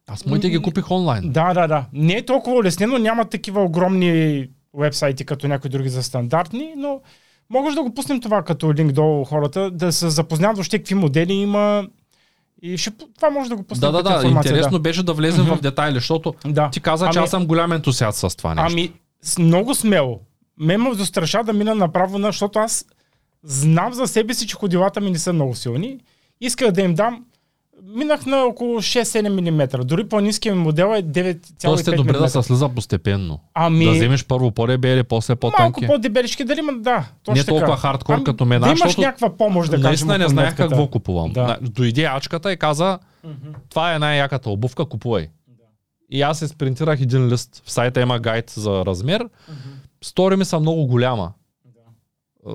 Аз моите ги купих онлайн. Да, да, да. Не е толкова улеснено, няма такива огромни вебсайти като някои други за стандартни, но можеш да го пуснем това като линк долу хората, да се запознават въобще какви модели има и ще, това може да го пуснем Да, да, да. Интересно беше да влезем Мгм. в детайли, защото Да. ти каза, че Ами- аз съм голям ентусиаст с това нещо. Ами, много смело. Ме ме достраша да мина направо, на, защото аз знам за себе си, че ходилата ми не са много силни. Исках да им дам. Минах на около 6-7 мм. Дори по-низкият ми модел е 9,5 Тоест е добре да се слиза постепенно. Ами, Да вземеш първо по-дебели, после малко по-тънки. по-дебелички, дали има, да. Точно Не толкова така. хардкор Ами, като мен, Да имаш защото някаква помощ, да кажем. Наистина не знаех какво купувам. Да. Дойде ачката и каза, това е най-яката обувка, купувай. И аз се спринтирах един лист. В сайта има гайд за размер. Стори ми са много голяма. Е,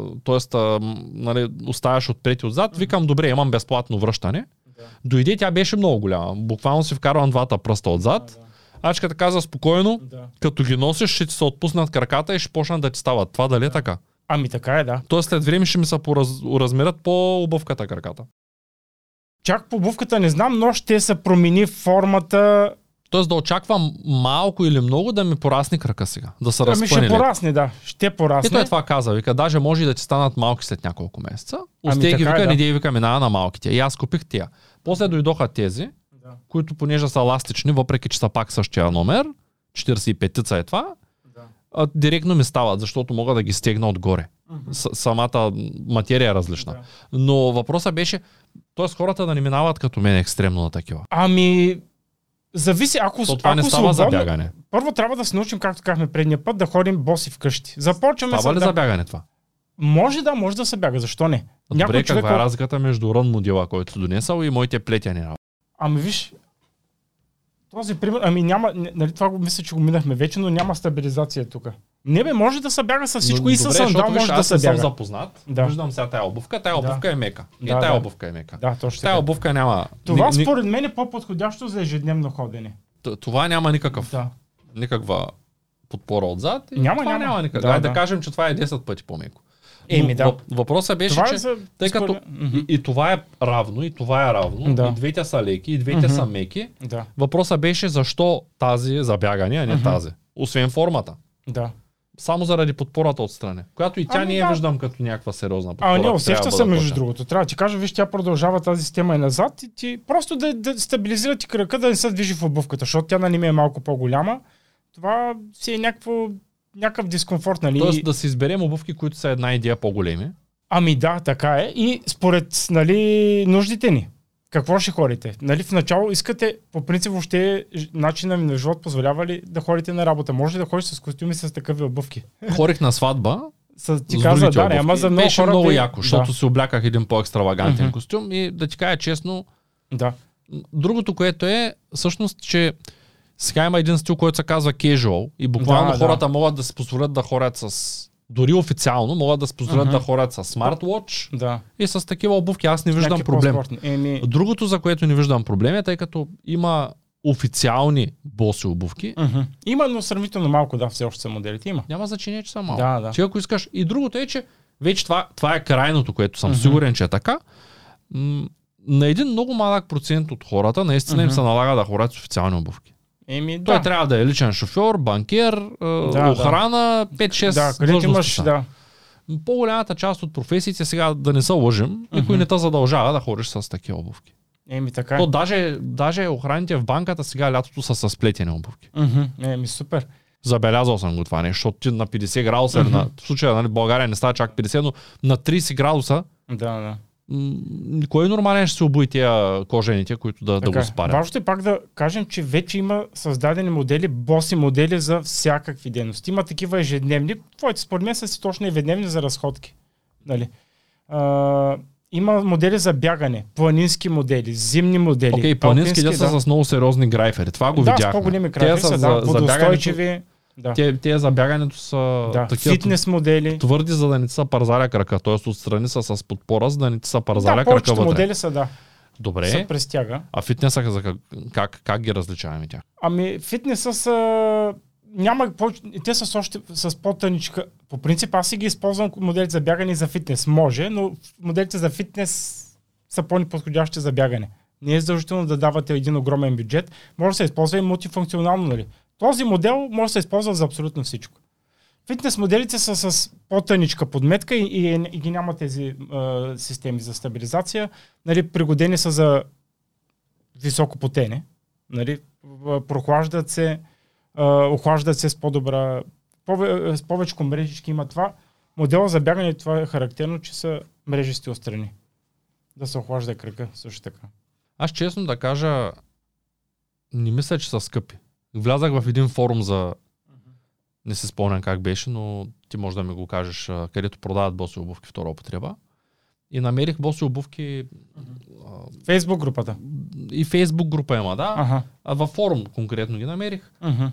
м, нали, оставяш отпред и отзад. Викам, добре, имам безплатно връщане. Да. Дойде, тя беше много голяма. Буквално си вкарвам двата пръста отзад. Ачката каза спокойно, Да. като ги носиш, ще ти се отпуснат краката и ще почнат да ти стават. Това дали е така? Ами така е, да. Тоест след време ще ми се пораз... размерят по обувката краката. Чак по обувката не знам, но ще се промени формата. Тоест да очаквам малко или много да ми порасне крака сега. Да се Ами ще разпъне. порасне, да. Ще И порасне. той това каза, вика, даже може и да ти станат малки след няколко месеца. Ами ги е, вика, да. не дей вика, минава на малките. И аз купих тия. После дойдоха тези, Да. които понеже са еластични, въпреки че са пак същия номер, 45-ца е това, Да. а, директно ми стават, защото мога да ги стегна отгоре. Самата материя е различна. Да. Но въпросът беше, т.е. хората да не минават като мен екстремно на такива. Ами, зависи, ако, То това ако не става за свободно- бягане. Първо трябва да се научим, както казахме предния път, да ходим боси вкъщи. Започваме Става ли да... за бягане това? Може да, може да се бяга. Защо не? Добре, Някой каква човек... е разликата между рън модела, който си донесъл и моите плетяни работи? Ами виж, този пример, ами няма, нали това го мисля, че го минахме вече, но няма стабилизация тук. Не бе, може да се бяга с всичко Но и с сандал може да се не съм бяга. запознат. Да. Виждам сега тая обувка. Тая Да. обувка е мека. Да, тая да. обувка е мека. Да, точно Тая обувка няма... Това ни- според мен е по-подходящо за ежедневно ходене. това няма никакъв, Да. никаква подпора отзад. И Няма, това няма. няма никакъв. Да, Да, да. да. кажем, че това е 10 пъти по-меко. Еми, да. въп- Въпросът беше, Това че е за... тъй като и, и това е равно, и това е равно, Да. и двете са леки, и двете Мгм. са меки, Да, въпросът беше защо тази за бягане, а не Мгм. тази. Освен формата. да. Само заради подпората отстрани. Която и тя Ами не я да. виждам като някаква сериозна подпора. А, не, усеща се между другото. Трябва да ти кажа, виж, тя продължава тази система и назад и ти просто да, да стабилизира ти крака, да не се движи в обувката, защото тя нали ми е малко по-голяма. Това си е някакво, някакъв дискомфорт, нали? Тоест да си изберем обувки, които са една идея по-големи. Ами да, така е. И според нали, нуждите ни. Какво ще ходите? Нали, в начало искате, по принцип въобще начина ми на живот позволява ли да ходите на работа? Може ли да ходиш с костюми с такъви обувки? Ходих на сватба, С, ти с каза, да, ама за много Беше хора... много яко, защото да, си обляках един по-екстравагантен Мгм. костюм и да ти кажа честно, да. Другото, което е, всъщност, че сега има един стил, който се казва casual и буквално Да, да. хората могат да си позволят да ходят с дори официално могат да си позволят Мгм. да ходят с смарт-вотч Да. и с такива обувки. Аз не виждам Някакви проблем. Еми, Другото, за което не виждам проблем е, тъй като има официални боси обувки, мгм. Има, но сравнително малко, да, все още са моделите. Има. няма значение, че са малко. Да, да. Ти ако искаш. И другото е, че вече това, това е крайното, което съм Мгм. сигурен, че е така. М- на един много малък процент от хората наистина им Мгм. се налага да ходят с официални обувки. Еми, Той да. трябва да е личен шофьор, банкер, да, да. охрана, 5-6 Да, където имаш, са. да. По-голямата част от професиите сега да не се лъжим, никой Мгм. не те задължава да ходиш с такива обувки. Еми, така е. То даже, даже охраните в банката сега лятото са с сплетени обувки. Мгм. Еми, супер. Забелязал съм го това нещо, защото ти на 50 градуса, или на, в случая нали, България не става чак 50, но на 30 градуса, Да, да. Кой нормален ще се обуи тия кожените, които да, да Така го е. спарят? Важното е пак да кажем, че вече има създадени модели, боси модели за всякакви дейности. Има такива ежедневни. Твоите според мен са си точно ежедневни за разходки. Нали? А, има модели за бягане, планински модели, зимни модели. Окей, планинските алпински, са с много сериозни грайфери. Това го да, видяхме. с по-големи Те крайфери са да, водостойчиви. Да, те, те за бягането са да. такива фитнес модели. твърди, за да не ти са парзаля крака. Т.е. отстрани са с подпора, за да не ти са парзаля Да, крака вътре. модели са, да, Добре. са престяга. А фитнеса за как, как, как ги различаваме тях? Ами, фитнеса са... Няма. Те са с, още, с по-тъничка. По принцип, аз си ги използвам моделите за бягане и за фитнес. Може, но моделите за фитнес са по-неподходящи за бягане. Не е задължително да давате един огромен бюджет. Може да се използва и мултифункционално. Нали? Този модел може да се използва за абсолютно всичко. Фитнес моделите са с по-тъничка подметка и, и, и ги няма тези а, системи за стабилизация. Нали, пригодени са за високо потене. Нали, прохлаждат се, а, охлаждат се с по-добра, пове, с повече мрежички има това. Модела за бягане това е характерно, че са мрежисти отстрани. Да се охлажда кръка също така. Аз честно да кажа, не мисля, че са скъпи. Влязах в един форум за... Не се спомням как беше, но ти може да ми го кажеш, където продават боси обувки втора употреба. И намерих боси обувки Фейсбук групата. и Фейсбук група има, да. Ага. А във форум конкретно ги намерих, Мгм. а,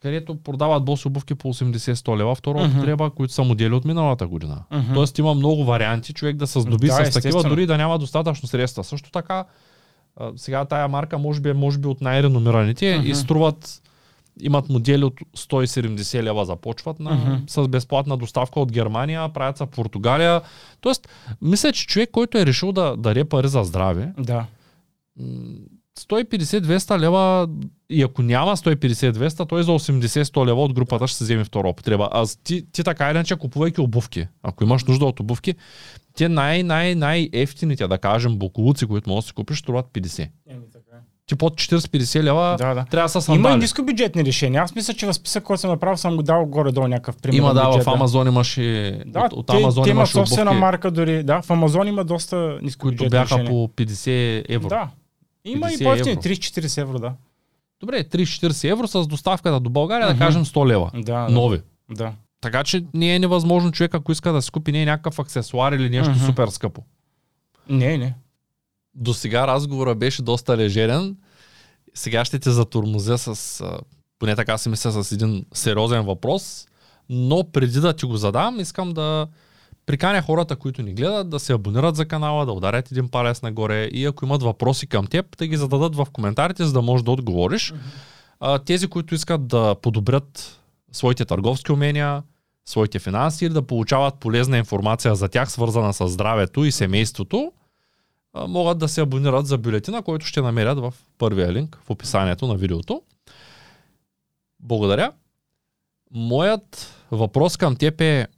където продават боси обувки по 80-100 лева втора Мгм. употреба, които са модели от миналата година. Мгм. Тоест има много варианти човек да се здоби Да, с такива, дори да няма достатъчно средства. Също така, а, сега тая марка може би е може би от най-реномираните Мгм. и струват имат модели от 170 лева започват на, Мгм. с безплатна доставка от Германия, правят се в Португалия. Тоест, мисля, че човек, който е решил да даде пари за здраве, Да. м, 150-200 лева и ако няма 150-200, той за 80-100 лева от групата ще се вземе втора употреба. А ти, ти така иначе купувайки обувки, ако имаш нужда от обувки, те най, най, най ефтините, да кажем, буклуци, които можеш да си купиш, струват 50. Еми, така е. Ти под 40-50 лева Да, да. трябва да са Има сандали. и нискобюджетни решения. Аз мисля, че в списък, който съм направил, съм го дал горе-долу някакъв пример. Има да, бюджет, в Амазон имаше, Да, от, от те, Амазон те имаше собствена обувки, марка дори. Да, в Амазон има доста които нискобюджетни бяха решения. по 50 евро. Да. Има и 50 по-ефтини, евро. 30-40 евро, да. Добре, 30-40 евро с доставката до България, Мгм. да кажем 100 лева. Да. Нови. да. Така че не е невъзможно човек, ако иска да си купи не е някакъв аксесуар или нещо Мгм. супер скъпо. Не, не. До сега разговора беше доста лежерен. Сега ще те затормозя с, поне така си мисля, с един сериозен въпрос. Но преди да ти го задам, искам да приканя хората, които ни гледат, да се абонират за канала, да ударят един палец нагоре и ако имат въпроси към теб, да ги зададат в коментарите, за да можеш да отговориш. Mm-hmm. тези, които искат да подобрят своите търговски умения, своите финанси или да получават полезна информация за тях, свързана с здравето и семейството, могат да се абонират за бюлетина, който ще намерят в първия линк в описанието на видеото. Благодаря. Моят въпрос към теб е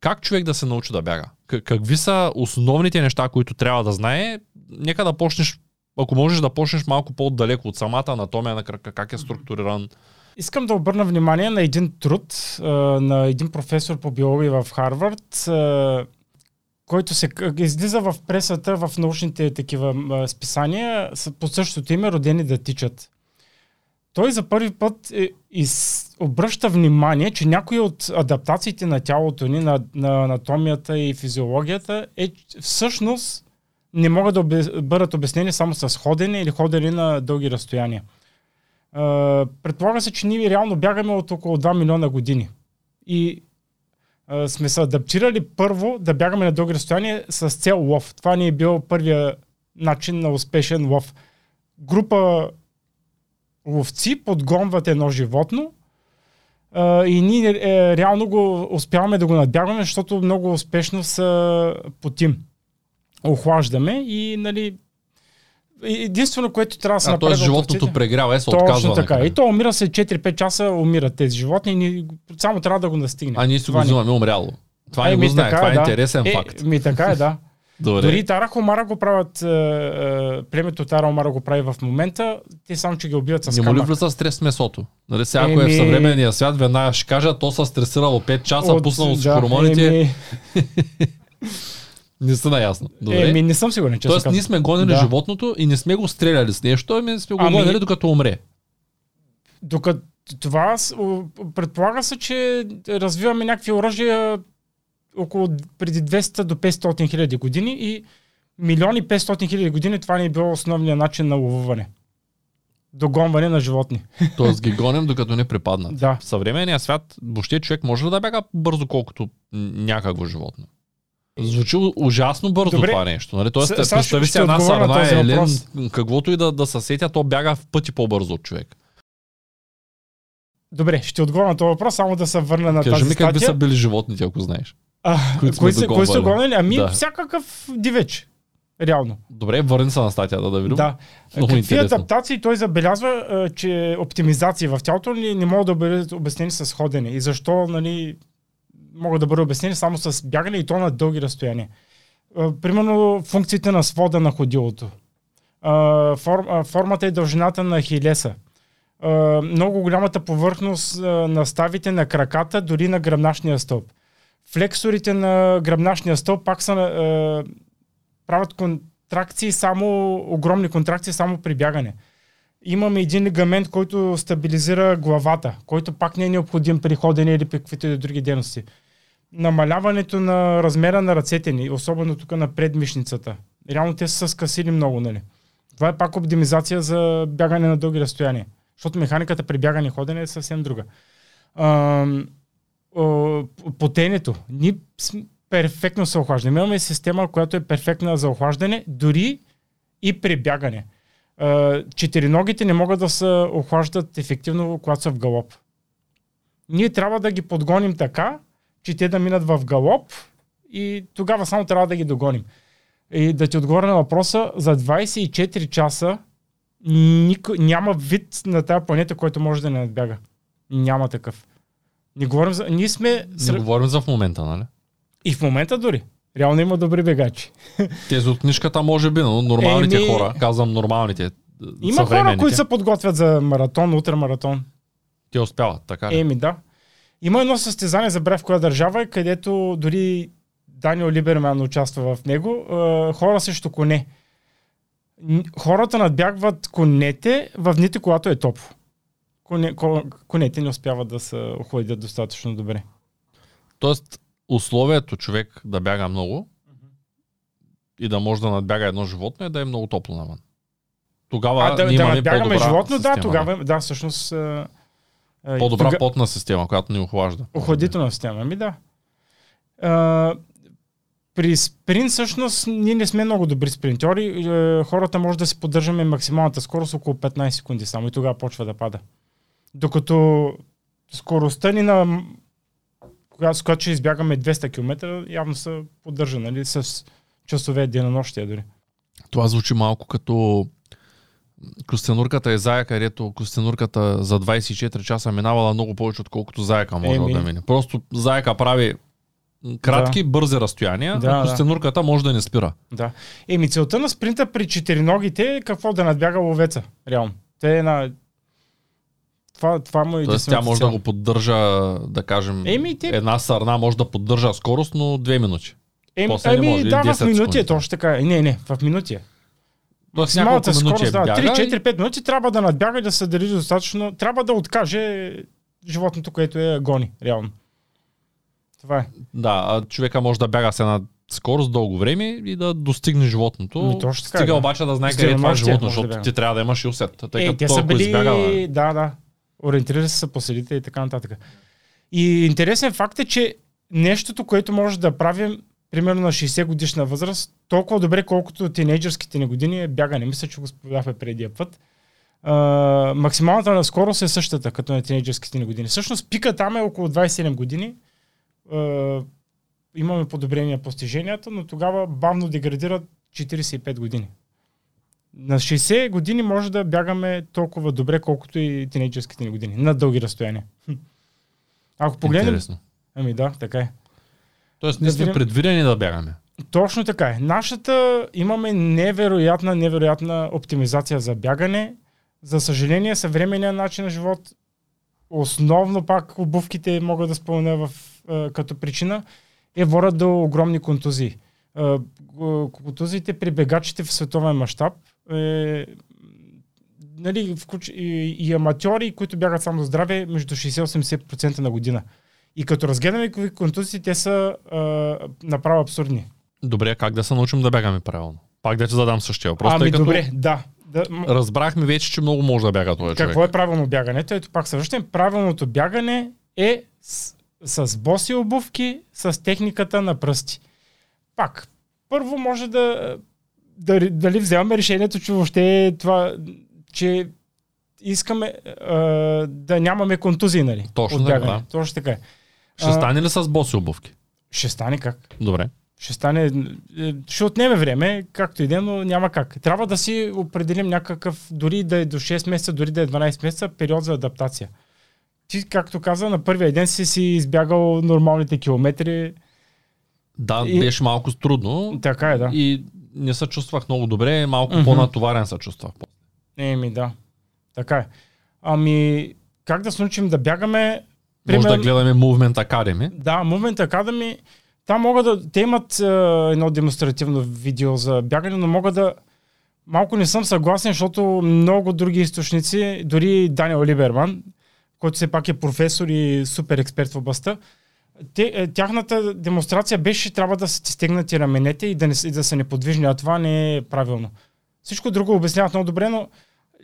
как човек да се научи да бяга? Какви са основните неща, които трябва да знае? Нека да почнеш, ако можеш да почнеш малко по-далеко от самата анатомия на крака, как е структуриран. Искам да обърна внимание на един труд на един професор по биология в Харвард, който се излиза в пресата в научните такива списания под същото име Родени да тичат. Той за първи път е, из, обръща внимание, че някои от адаптациите на тялото ни, на, на анатомията и физиологията, е всъщност не могат да бъдат обяснени само с ходене или ходене на дълги разстояния. Uh, предполага се, че ние реално бягаме от около 2 милиона години. И uh, сме се адаптирали първо да бягаме на дълги разстояния с цел лов. Това ни е бил първия начин на успешен лов. Група ловци подгонват едно животно а, и ние е, реално го успяваме да го надбягваме, защото много успешно са потим. Охлаждаме и нали, единствено, което трябва да се направи... Т.е. животното прегрява, е, се отказва. Точно така. И то умира се 4-5 часа, умират тези животни и ни, само трябва да го настигне. А ние си го взимаме умряло. Това е, не го знае, това е, да. интересен е, факт. Ми така е, да. Добре. Дори Тара Хомара го правят, е, е, племето Тара Хомара го прави в момента, те само, че ги убиват с камък. Няма ли влиза стрес месото? Нали сега, ако е в съвременния свят, веднага ще кажа, то се стресирало 5 часа, От, пуснало да, хормоните. Еми... не са наясно. Добре. Еми, не съм сигурен, че Тоест, ние сме гонили да. животното и не сме го стреляли с нещо, ами сме го ами... гонили докато умре. Докато това предполага се, че развиваме някакви оръжия около преди 200 до 500 хиляди години и милиони 500 хиляди години това ни е било основният начин на ловуване. Догонване на животни. Тоест ги гоним докато не припаднат. Да. В съвременния свят въобще човек може ли да бяга бързо колкото някакво животно? Звучи ужасно бързо Добре. това нещо. Нали? Тоест, с, представи си една сарна елен, каквото и да, да съсетя, то бяга в пъти по-бързо от човек. Добре, ще отговоря на този въпрос, само да се върна на Кажи тази ми статия. как би са били животните, ако знаеш. А, кои, са, кои са гонили? Ами да. всякакъв дивеч. Реално. Добре, върни се на статията да видим. Да. Много Какви интересно. адаптации той забелязва, че оптимизации в тялото ни не могат да бъдат обяснени с ходене. И защо нали, могат да бъдат обяснени само с бягане и то на дълги разстояния. Примерно функциите на свода на ходилото. формата и дължината на хилеса. Много голямата повърхност на ставите на краката, дори на гръбначния стълб флексорите на гръбначния стълб пак са, е, правят контракции само, огромни контракции само при бягане. Имаме един лигамент, който стабилизира главата, който пак не е необходим при ходене или при каквито и други дейности. Намаляването на размера на ръцете ни, особено тук на предмишницата. Реално те са скъсили много, нали? Това е пак оптимизация за бягане на дълги разстояния. Защото механиката при бягане и ходене е съвсем друга потенето. Ние перфектно се охлаждаме. Имаме система, която е перфектна за охлаждане, дори и при бягане. Четириногите не могат да се охлаждат ефективно, когато са в галоп. Ние трябва да ги подгоним така, че те да минат в галоп и тогава само трябва да ги догоним. И да ти отговоря на въпроса, за 24 часа няма вид на тази планета, който може да не надбяга. Няма такъв. Не говорим за... Ние сме... Не говорим за в момента, нали? И в момента дори. Реално има добри бегачи. Тези от книжката може би, но нормалните Еми... хора, казвам нормалните, Има хора, които се подготвят за маратон, утрамаратон. Те успяват, така ли? Еми да. Има едно състезание, за в коя държава, където дори Даниел Либерман участва в него. Хора срещу коне. Хората надбягват конете в дните, когато е топло коне, конете не успяват да се охладят достатъчно добре. Тоест, условието човек да бяга много и да може да надбяга едно животно е да е много топло навън. Тогава А, да, ние да имаме по-добра животно, система, да, тогава, да, всъщност... а, По-добра тога- потна система, която ни охлажда. Охладителна система, ами да. А, при спринт всъщност ние не сме много добри спринтьори. Е, Хората може да си поддържаме максималната скорост около 15 секунди само и тогава почва да пада. Докато скоростта ни на с която ще избягаме 200 км, явно се поддържа, нали, с часове денонощия дори. Това звучи малко като Костенурката е зая, където Костенурката за 24 часа минавала много повече, отколкото заека може Еми. да мине. Просто заека прави кратки, бързи разстояния, Да, а да. Костенурката може да не спира. Да. Еми целта на спринта при четириногите е какво да надбяга ловеца, реално. Те на... Това, това му е Тоест тя може цел. да го поддържа, да кажем, Еми, те- една сърна може да поддържа скорост, но две минути. Еми, После не ами, може, да, 10 в минути е точно така. Не, не, в минути е. Максималната няколко минути скорост, да, бяга 3-4-5 минути трябва да надбяга и да се държи достатъчно. Трябва да откаже животното, което е гони, реално. Това е. Да, а човека може да бяга с една скорост дълго време и да достигне животното. Ами, точно така, Стига да. обаче да знае къде е това животно, да защото бяга. ти трябва да имаш и усет. Тъй Е, като те са били, избягала, да, да, ориентирали се по и така нататък. И интересен факт е, че нещото, което може да правим примерно на 60 годишна възраст, толкова добре, колкото тинейджърските ни години е бягане. Мисля, че го споменахме предия път. А, максималната на скорост е същата, като на тинейджърските ни години. Всъщност пика там е около 27 години. А, имаме подобрение на постиженията, но тогава бавно деградират 45 години. На 60 години може да бягаме толкова добре, колкото и тинейджърските ни години. На дълги разстояния. Ако погледнем... Интересно. Ами да, така е. Тоест, ние Да сме видим- предвидени да бягаме. Точно така е. Нашата имаме невероятна, невероятна оптимизация за бягане. За съжаление, съвременният начин на живот, основно пак обувките могат да спомена в, като причина, е водят до огромни контузии. Контузиите при бегачите в световен мащаб е, нали, включ, и, и аматьори, които бягат само за здраве, между 60-80% на година. И като разгледаме какви контузии, те са е, направо абсурдни. Добре, как да се научим да бягаме правилно? Пак да ти задам същия въпрос. ами като добре, да. да Разбрахме вече, че много може да бяга този човек. какво е правилно бягането? Ето пак се връщам. Правилното бягане е с, с боси обувки, с техниката на пръсти. Пак, първо може да, да дали вземаме решението, че въобще това, че искаме а, да нямаме контузии, нали? Точно така, да. Точно така е. Ще А, стане ли с боси обувки? Ще стане как? Добре. Ще стане. е, Ще отнеме време, както и е, но няма как. Трябва да си определим някакъв, дори да е до 6 месеца, дори да е 12 месеца, период за адаптация. Ти, както каза, на първия ден си си избягал нормалните километри. Да, И- беше малко трудно Така е, да. и не се чувствах много добре, малко Мгм. по-натоварен се чувствах. Еми, да. Така е. Ами, как да се научим да бягаме? Може да гледаме Movement Academy. Да, Movement Academy, там могат да, те имат е, едно демонстративно видео за бягане, но могат да, малко не съм съгласен, защото много други източници, дори Даниел Либерман, който все пак е професор и супер експерт в областта, те, е, тяхната демонстрация беше, трябва да се ти стегнати раменете и да, не, и да са неподвижни, а това не е правилно. Всичко друго обясняват много добре, но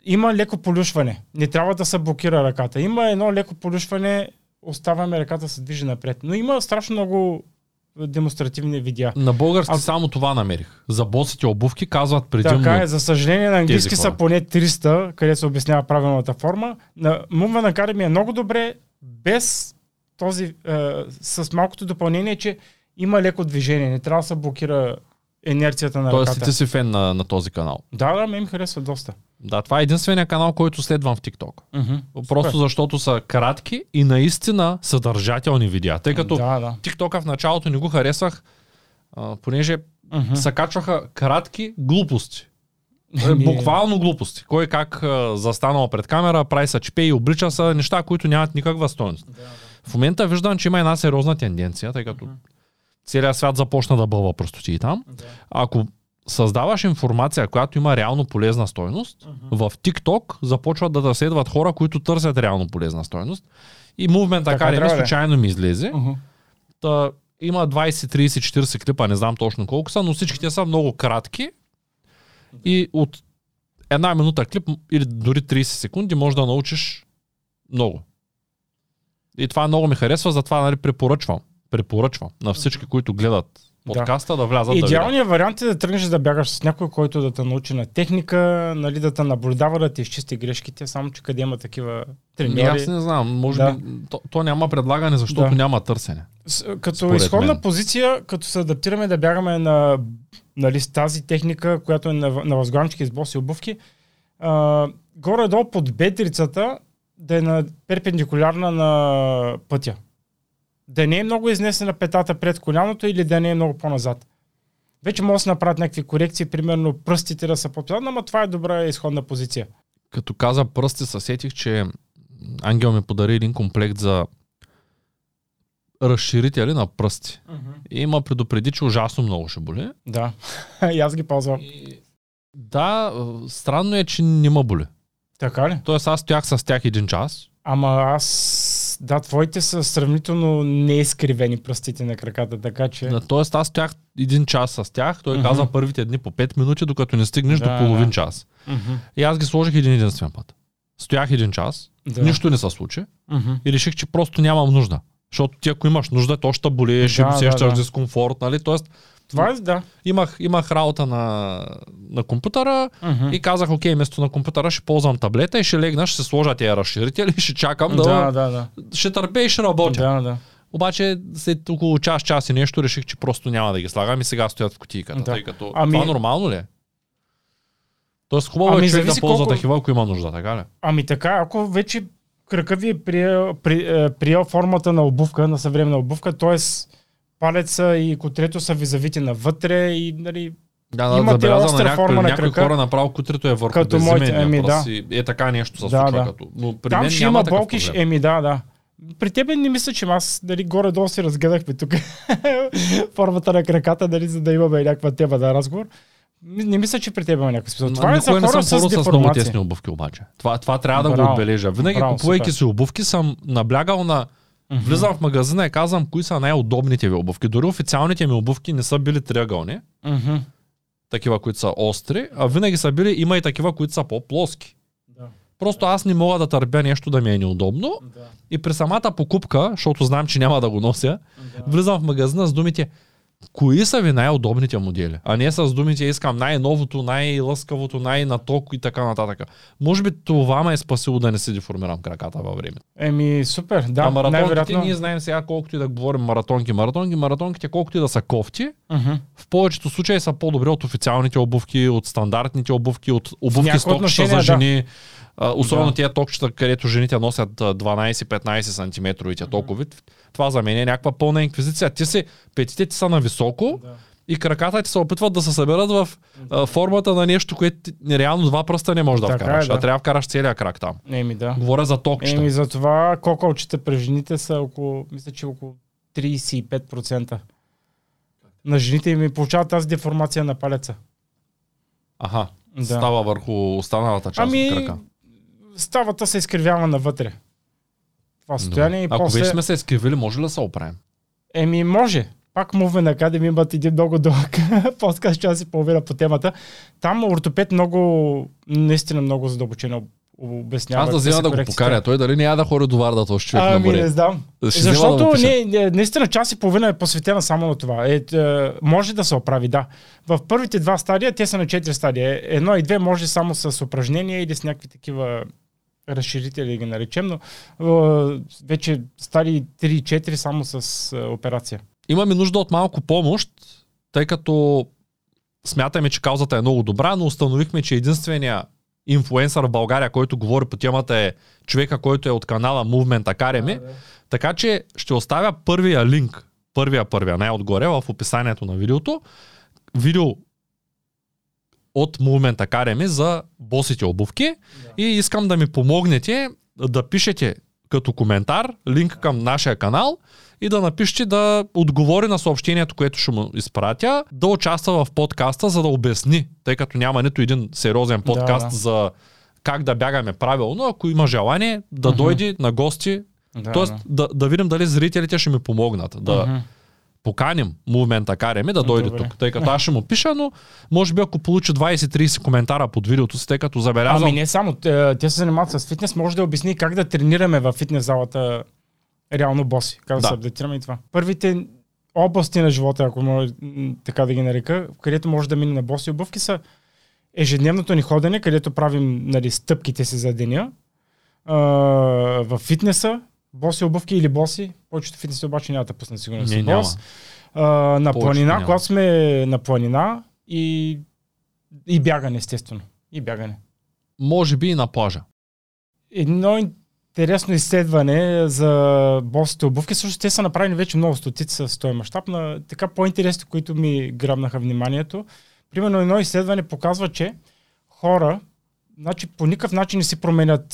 има леко полюшване. Не трябва да се блокира ръката. Има едно леко полюшване, оставяме ръката се движи напред. Но има страшно много демонстративни видеа. На български А- само това намерих. За босите обувки казват предимно. Така е, за съжаление на английски са поне 300, където се обяснява правилната форма. На Movement Academy е много добре, без този, е, с малкото допълнение, че има леко движение. Не трябва да се блокира инерцията на Тоест ръката. ти си фен на, на този канал. Да, да, ме им харесва доста. Да, това е единствения канал, който следвам в TikTok. Mm-hmm. Просто защото са кратки и наистина съдържателни видеа. Тъй като Да, да. TikTok в началото не го харесах, а, понеже Mm-hmm. се качваха кратки глупости. Е, Буквално глупости. Кой как а, застанал пред камера, прави се чпе и облича се неща, които нямат никаква стоеност. В момента виждам, че има една сериозна тенденция, тъй като целият свят започна да бълва простоти там. Ако създаваш информация, която има реално полезна стойност, в TikTok започват да те следват хора, които търсят реално полезна стойност. И Movement Така да е. случайно ми излезе. Uh-huh. Та, има 20, 30, 40 клипа, не знам точно колко са, но всичките са много кратки и от една минута клип или дори 30 секунди може да научиш много. И това много ми харесва, затова нали, препоръчвам. Препоръчвам на всички, които гледат подкаста да, да влязат Идеалният да вариант е да тръгнеш да бягаш с някой, който да те научи на техника, нали, да те наблюдава, да ти изчисти грешките, само че къде има такива треньори. Аз не знам, може да. би то, то няма предлагане, защото да. няма търсене. С, като изходна мен. позиция, като се адаптираме да бягаме на, нали, с тази техника, която е на, на възглавнички с боси обувки, а, горе-долу под бедрицата да е на перпендикулярна на пътя да не е много изнесена петата пред коляното или да не е много по-назад. Вече може да се направят някакви корекции, примерно пръстите да са по но това е добра изходна позиция. Като каза пръсти, съсетих, че Ангел ми подари един комплект за разширители на пръсти. Uh-huh. И има предупреди, че ужасно много ще боли. Да, и аз ги ползвам. И... Да, странно е, че не ма боли. Така ли? Тоест аз стоях с тях един час. Ама аз да, твоите са сравнително неизкривени пръстите на краката, така че... Да, тоест аз стоях един час с тях, той uh-huh. каза първите дни по 5 минути, докато не стигнеш да, до половин час. Uh-huh. И аз ги сложих един единствен път. Стоях един час, да. нищо не се случи uh-huh. и реших, че просто нямам нужда. Защото ти ако имаш нужда, то ще болееш, да, усещаш да, да. дискомфорт, нали? Тоест, това е, да. Имах, имах работа на, на компютъра uh-huh. и казах, окей, вместо на компютъра ще ползвам таблета и ще легна, ще се сложа тия разширители и ще чакам да, да, да, да. ще търпя и ще работя. Да, да. Обаче след около час, час и нещо реших, че просто няма да ги слагам и сега стоят в кутийката. Да. Тъй като ами... това нормално ли е? Тоест хубаво е ами, е човек да ползва колко... такива, ако има нужда, така ли? Ами така, ако вече кръка ви е приел, при, е, приел формата на обувка, на съвременна обувка, т.е палеца и котрето са ви завити навътре и нали, да, да, имате остра на форма на кръка. хора направо кутрето е върху като моите, еми, да. е така нещо се да, да. като. Но при Там мен ще има болки, еми да, да. При тебе не мисля, че аз дали горе-долу си разгледахме тук формата на краката, дали за да имаме някаква тема на разговор. Не мисля, че при теб има някакъв смисъл. Това е за хора с, с много тесни обувки обаче. Това, това трябва Браво. да го отбележа. Винаги купувайки си обувки съм наблягал на Mm-hmm. Влизам в магазина и казвам кои са най-удобните ви обувки. Дори официалните ми обувки не са били триъгълни, mm-hmm. такива, които са остри, а винаги са били, има и такива, които са по-плоски. Да. Просто аз не мога да търпя нещо да ми е неудобно да. и при самата покупка, защото знам, че няма да го нося, да. влизам в магазина с думите кои са ви най-удобните модели, а не с думите искам най-новото, най-лъскавото, най-наток и така нататък. Може би това ме е спасило да не се деформирам краката във време. Еми, супер, да. А маратонките, ние знаем сега колкото и да говорим маратонки, маратонки, маратонките, колкото и да са кофти, uh-huh. в повечето случаи са по-добре от официалните обувки, от стандартните обувки, от обувки с токчета за жени. Да. Особено да. тия токчета, където жените носят 12-15 см токови. Това за мен е някаква пълна инквизиция. Ти си, петите ти са на високо да. и краката ти се опитват да се съберат в да. формата на нещо, което нереално два пръста не можеш да така вкараш. Е, да. А трябва да вкараш целия крак там. Еми да. Говоря за токчета. Еми за това кокалчета при жените са около, мисля, че около 35%. На жените ми получават тази деформация на палеца. Аха. Да. Става върху останалата част ами, от крака. Ставата се изкривява навътре това състояние. И Ако после... вече сме се изкривили, може ли да се оправим? Еми, може. Пак Movement Academy имат един много дълъг подкаст, час и половина по темата. Там ортопед много, наистина много задълбочено обяснява. Аз да взема да го покаря. Той дали няма да хори до Варда този човек ами, на не знам. Ще Защото да не, не, наистина час и половина е посветена само на това. Е, е, може да се оправи, да. В първите два стадия, те са на четири стадия. Едно и две може само с упражнения или с някакви такива разширители ги наречем, но вече стали 3-4 само с операция. Имаме нужда от малко помощ, тъй като смятаме, че каузата е много добра, но установихме, че единствения инфуенсър в България, който говори по темата е човека, който е от канала Movement Academy. Да, да. Така че ще оставя първия линк, първия, първия, най-отгоре в описанието на видеото. Видео от Movement Academy за босите обувки да. и искам да ми помогнете да пишете като коментар линк към нашия канал и да напишете да отговори на съобщението, което ще му изпратя, да участва в подкаста, за да обясни, тъй като няма нито един сериозен подкаст да, да. за как да бягаме правилно, ако има желание да uh-huh. дойде на гости, да, т.е. Да. Да, да видим дали зрителите ще ми помогнат. Да, uh-huh поканим Movement Academy да дойде Добре. тук, тъй като аз ще му пиша, но може би ако получи 20-30 коментара под видеото си, тъй като забелязвам... Ами не само, те, се занимават с фитнес, може да обясни как да тренираме в фитнес залата реално боси, как да, Да. се апдейтираме и това. Първите области на живота, ако може така да ги нарека, където може да мине на боси обувки са ежедневното ни ходене, където правим нали, стъпките си за деня, а, в фитнеса, боси обувки или боси, повечето фитнеси обаче няма да пуснат сигурно си бос. А, на планина, няма. когато сме на планина и, и бягане, естествено. И бягане. Може би и на плажа. Едно интересно изследване за босите обувки. Също те са направени вече много стотици с този мащаб, на така по-интересни, които ми грабнаха вниманието. Примерно едно изследване показва, че хора значи, по никакъв начин не си променят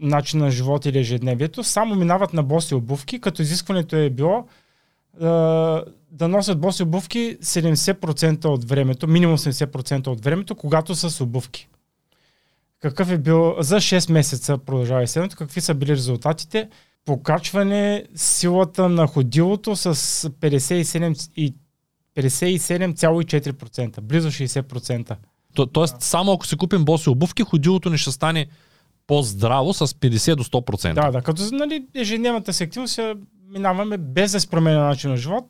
начин на живота или ежедневието, само минават на боси обувки, като изискването е било да носят боси обувки 70% от времето, минимум 70% от времето, когато са с обувки какъв е бил за 6 месеца продължава изследването, какви са били резултатите. Покачване силата на ходилото с 57 и 57,4%, близо 60%. То, тоест, само ако си купим боси обувки, ходилото ни ще стане по-здраво с 50 до 100%. Да, да, като нали, ежедневната си активност я минаваме без да се начин на живот.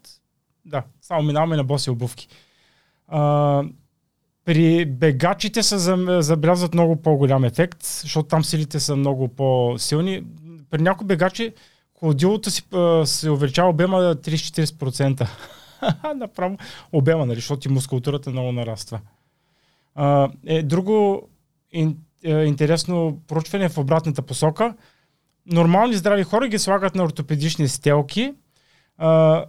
Да, само минаваме на боси обувки. А, при бегачите се забелязват много по-голям ефект, защото там силите са много по-силни. При някои бегачи ходилото си се увеличава обема 30-40%. Направо обема, нали, защото и мускултурата много нараства. А, е, друго интересно проучване е в обратната посока. Нормални здрави хора ги слагат на ортопедични стелки. А,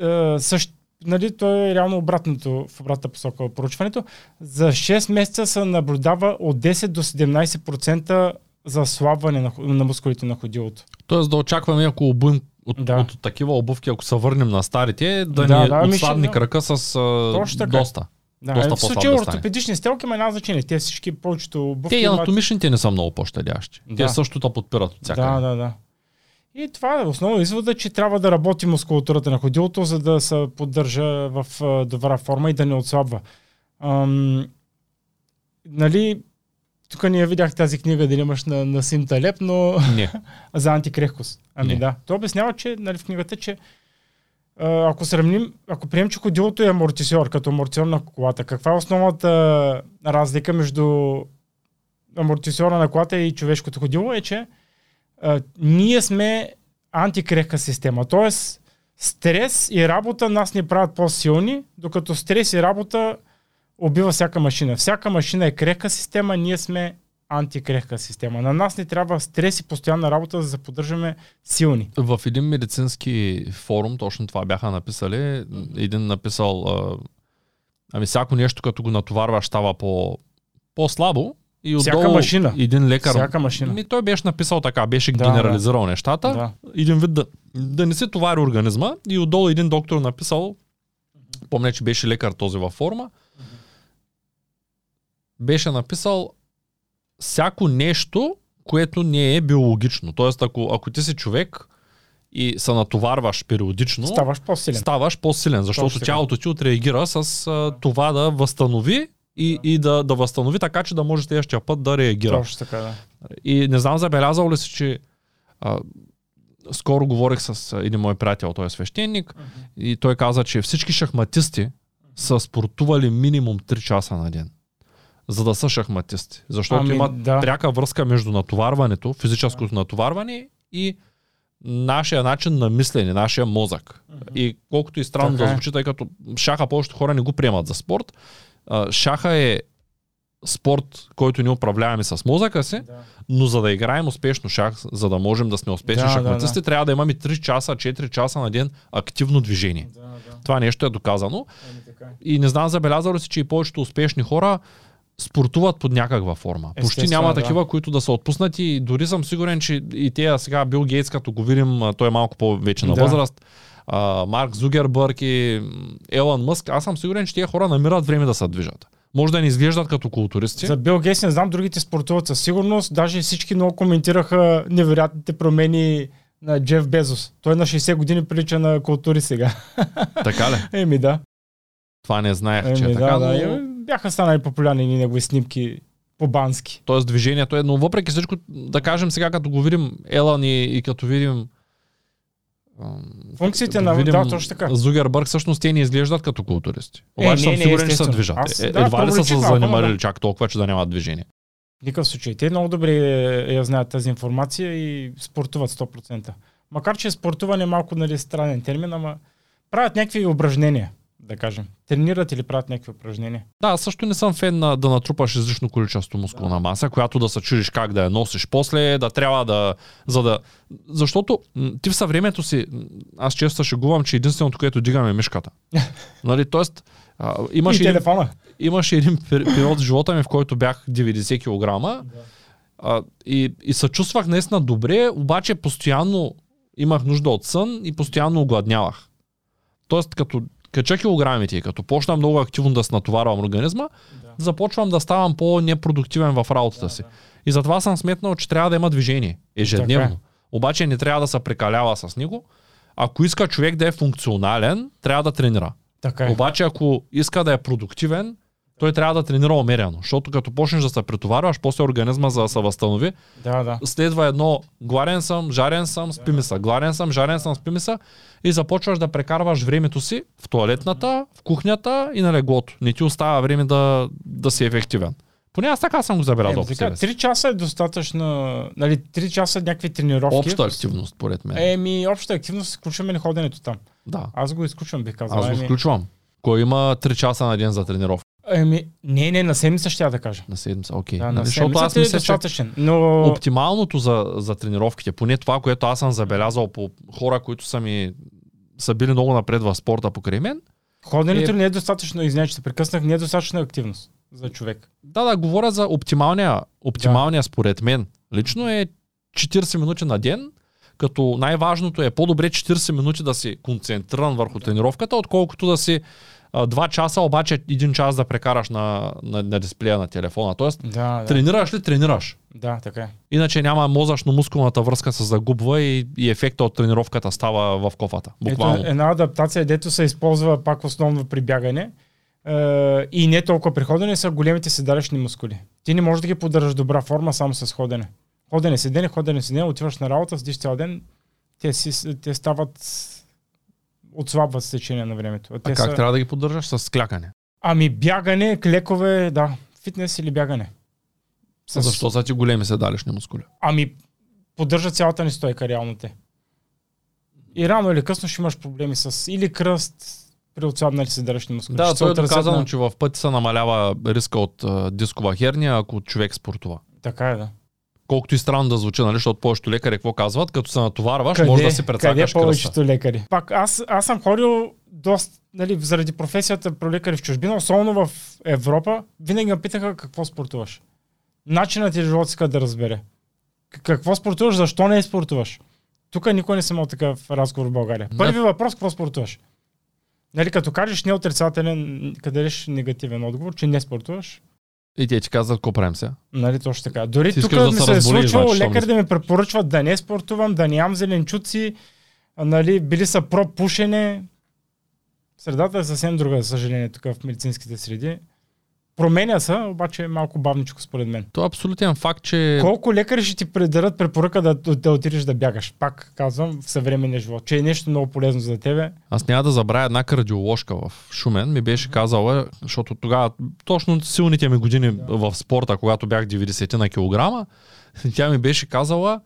а, същ, нали, то е реално обратното, в обратната посока проучването. За 6 месеца се наблюдава от 10 до 17% заслабване на, на мускулите на ходилото. Тоест да очакваме, ако обуем от, Да. от такива обувки, ако се върнем на старите, да, Да, ни да, ами отслабни ще- кръка с а, Точно така. доста. Да, Доста в по-слаб случая да ортопедични стелки ма няма значение. Те всички, повечето обувки Те и имат- анатомичните не са много по-щадящи. Да. Те също те подпират от всякъде. Да, да, да. И това е основно извода, че трябва да работи мускулатурата на ходилото, за да се поддържа в добра форма и да не отслабва. Ам, нали, тук ние видях тази книга, дали имаш на, на Сим Талеп, но Не. за антикрехкост. Ами Не. да. Той обяснява, че нали, в книгата, че ако сравним, ако приемем, че ходилото е амортисьор, като амортисьор на колата, каква е основната разлика между амортисьора на колата и човешкото ходило е, че а, ние сме антикрехка система. Тоест, стрес и работа нас ни правят по-силни, докато стрес и работа убива всяка машина. Всяка машина е крехка система, ние сме антикрехка система. На нас ни трябва стрес и постоянна работа, за да поддържаме силни. В един медицински форум, точно това бяха написали, един написал, ами всяко нещо, като го натоварваш, става по, по-слабо. И Всяка отдолу машина. един лекар. Всяка машина. Ми, той беше написал така, беше Да, генерализирал нещата. Да. Един вид да, да не се товари организма. И отдолу един доктор написал, помня, че беше лекар този във форма, беше написал всяко нещо, което не е биологично. Тоест, ако, ако ти си човек и се натоварваш периодично, Ставаш по-силен. ставаш по-силен, защото така. тялото ти отреагира с а, това да възстанови и, и да, да възстанови така, че да може следващия път да реагира. Точно така, да. И не знам, забелязал ли си, че а, скоро говорих с един мой приятел, той е свещеник, и той каза, че всички шахматисти са спортували минимум 3 часа на ден. За да са шахматисти. Защото Ами, имат да. пряка връзка между натоварването, физическото натоварване и нашия начин на мислене, нашия мозък. И колкото и странно Така да е. звучи, тъй като шаха повечето хора не го приемат за спорт, шаха е спорт, който ние управляваме с мозъка си, Да. но за да играем успешно шах, за да можем да сме успешни Да, да, шахматисти, трябва да имаме 3 часа, 4 часа на ден активно движение. Да, да. Това нещо е доказано. Ами така е. И не знам, забелязал ли си, че и повечето успешни хора спортуват под някаква форма. Почти Естествено, няма да. такива, които да са отпуснати. Дори съм сигурен, че и те сега Бил Гейтс, като го видим, той е малко по-вече на Да. възраст, а, Марк Зугербърг и Елън Мъск, аз съм сигурен, че тези хора намират време да се движат. Може да не изглеждат като културисти. За Бил Гейтс не знам, другите спортуват със сигурност. Даже всички много коментираха невероятните промени на Джеф Безос. Той на 60 години прилича на култури сега. Така ли? Еми да. Това не знаех, Еми, че е да, така, да. но... Бяха станали популярни ни негови снимки по-бански. Тоест движението е, но въпреки всичко, да кажем сега, като го видим Елан и, и като видим Функциите на- видим да, точно така. Зугербърг, всъщност те не изглеждат като културисти. Е, Обаче не, съм не, сигурен, че се движат. Аз- Е, да, Едва ли са се занимали да. чак толкова, че да нямат движение. Никакъв случай. Те много добре е, я знаят тази информация и спортуват 100%. Макар, че спортуване е малко нали, странен термин, ама правят някакви упражнения, да кажем. Тренират или правят някакви упражнения. Да, също не съм фен на, да натрупаш излишно количество мускулна маса, която да се чудиш как да я носиш после, да трябва да... За да защото ти в съвремето си... Аз често шегувам, че единственото, което дигаме е мишката. нали, тоест, а, имаш, и един, телефона. имаше един пер- период в живота ми, в който бях 90 кг а, и, и се чувствах наистина добре, обаче постоянно имах нужда от сън и постоянно огладнявах. Тоест, като кача килограмите и като почна много активно да се натоварвам организма, Да. започвам да ставам по-непродуктивен в работата си. И затова съм сметнал, че трябва да има движение ежедневно. Така Обаче не трябва да се прекалява с него. Ако иска човек да е функционален, трябва да тренира. Така е. Обаче ако иска да е продуктивен, той трябва да тренира умерено. Защото като почнеш да се претоварваш, после организма за да се възстанови, Да, да. следва едно гладен съм, жарен съм, спи ми се. Гладен съм, жарен съм, спи ми се. И започваш да прекарваш времето си в туалетната, в кухнята и на леглото. Не ти остава време да, да си ефективен. Поне аз така съм го забелязал Е, така, себе си. 3 часа е достатъчно, нали, 3 часа някакви тренировки. Обща активност, според мен. Еми, обща активност, изключваме ли ходенето там? Да. Аз го изключвам, бих казал. Аз го Еми, включвам. Кой има 3 часа на ден за тренировка Еми, не, не, на седмица ще я да кажа. на седмица? Окей. Да, Нали, на Защото аз е мисля, че достатъчен. Но оптималното за, за тренировките, поне това, което аз съм забелязал по хора, които са ми са били много напред в спорта покрай мен, ходенето е- не е достатъчно, извинявай, че се прекъснах, не е достатъчна активност за човек. Да, да, говоря за оптималния, оптималния според мен. Лично е 40 минути на ден, като най-важното е по-добре 40 минути да си концентриран върху тренировката, отколкото да си а, 2 часа, обаче един час да прекараш на, на, на дисплея на телефона. Тоест, Да, да, тренираш ли, тренираш. да, така е. Иначе няма мозъчно-мускулната връзка се загубва и, и ефекта от тренировката става в кофата. Буквално. Ето една адаптация, дето се използва пак основно при бягане е, и не толкова при ходене, са големите седалищни мускули. Ти не можеш да ги поддържаш добра форма само с ходене. Ходене, седене, ходене, седене, отиваш на работа, седиш цял ден, те, си, те стават отслабват с течение на времето. а Те как са... трябва да ги поддържаш? С клякане. Ами бягане, клекове, да. Фитнес или бягане. С... Защо са ти големи седалищни мускули? Ами, поддържа цялата ни стойка реално те. И рано или късно ще имаш проблеми с или кръст, при отслабнали седалищни мускули. Да, Ще е доказано, на- че в пъти се намалява риска от а, дискова херния, ако човек спортува. Така е, да. Колкото и странно да звучи, нали, защото повечето лекари какво казват, като се натоварваш, може да си къде прецакаш кръста. повечето лекари? Пак, аз, аз съм ходил доста, нали, заради професията про лекари в чужбина, особено в Европа, винаги ме питаха какво спортуваш. Начинът ти живот иска да разбере. Какво спортуваш, защо не спортуваш? Тук никой не съм имал такъв разговор в България. Първи въпрос, какво спортуваш? Нали, като кажеш не отрицателен, къде дадеш негативен отговор, че не спортуваш, И те ти казват, какво правим сега? Нали, точно така. Дори Ти тук искаш да ми се се е случвало значи, не- да ми препоръчват да не спортувам, да нямам зеленчуци, а, нали, били са про пушене. Средата е съвсем друга, за съжаление, тук в медицинските среди. Променя се, обаче е малко бавничко според мен. То е абсолютен факт, че Колко лекари ще ти предадат препоръка да, да отидеш да бягаш? Пак казвам, в съвременния живот, че е нещо много полезно за тебе. аз няма да забравя една кардиоложка в Шумен, ми беше казала, защото тогава точно силните ми години в спорта, когато бях 90 на килограма, тя ми беше казала,